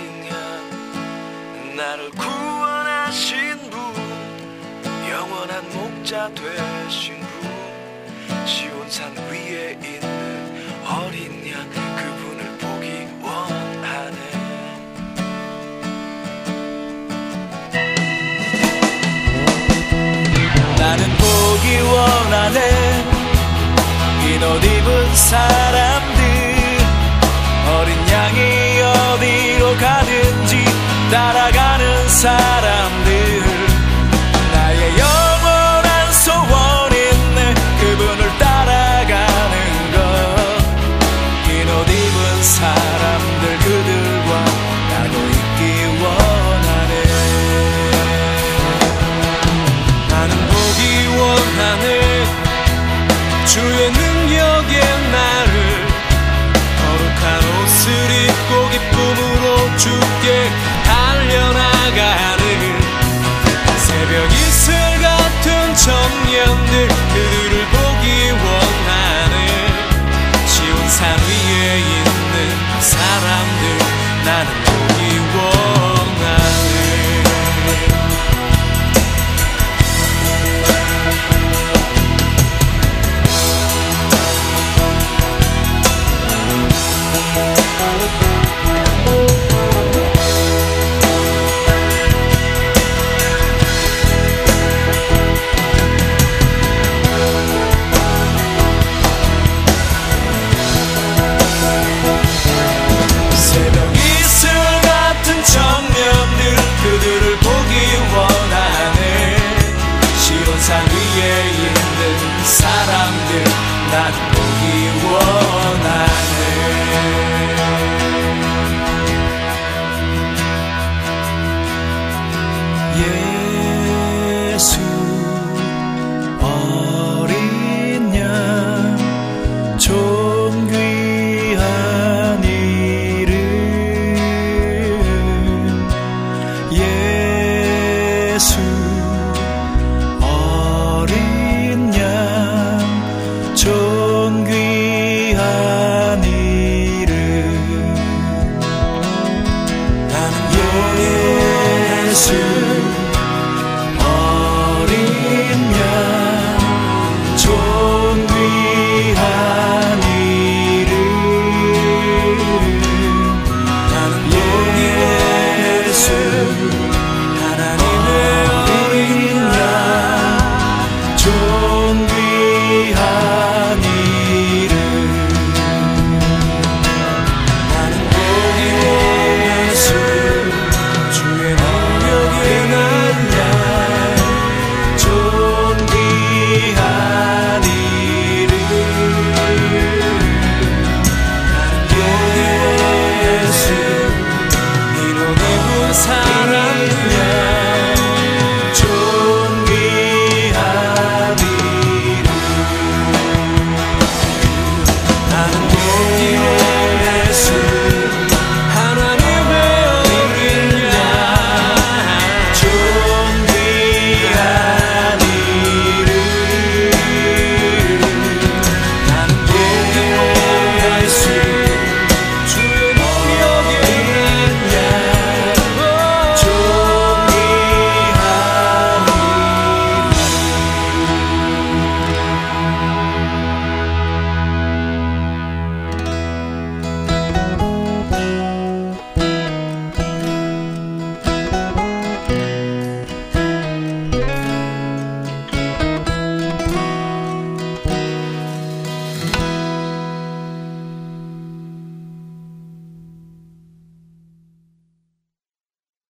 나를 구원하신 분 영원한 목자 되신 분 시온산 위에 있는 어린 양 그분을 보기 원하네. 나는 보기 원하네. 흰옷 입은 사람들 어린 양이 어디로 가든지 따라가는 사람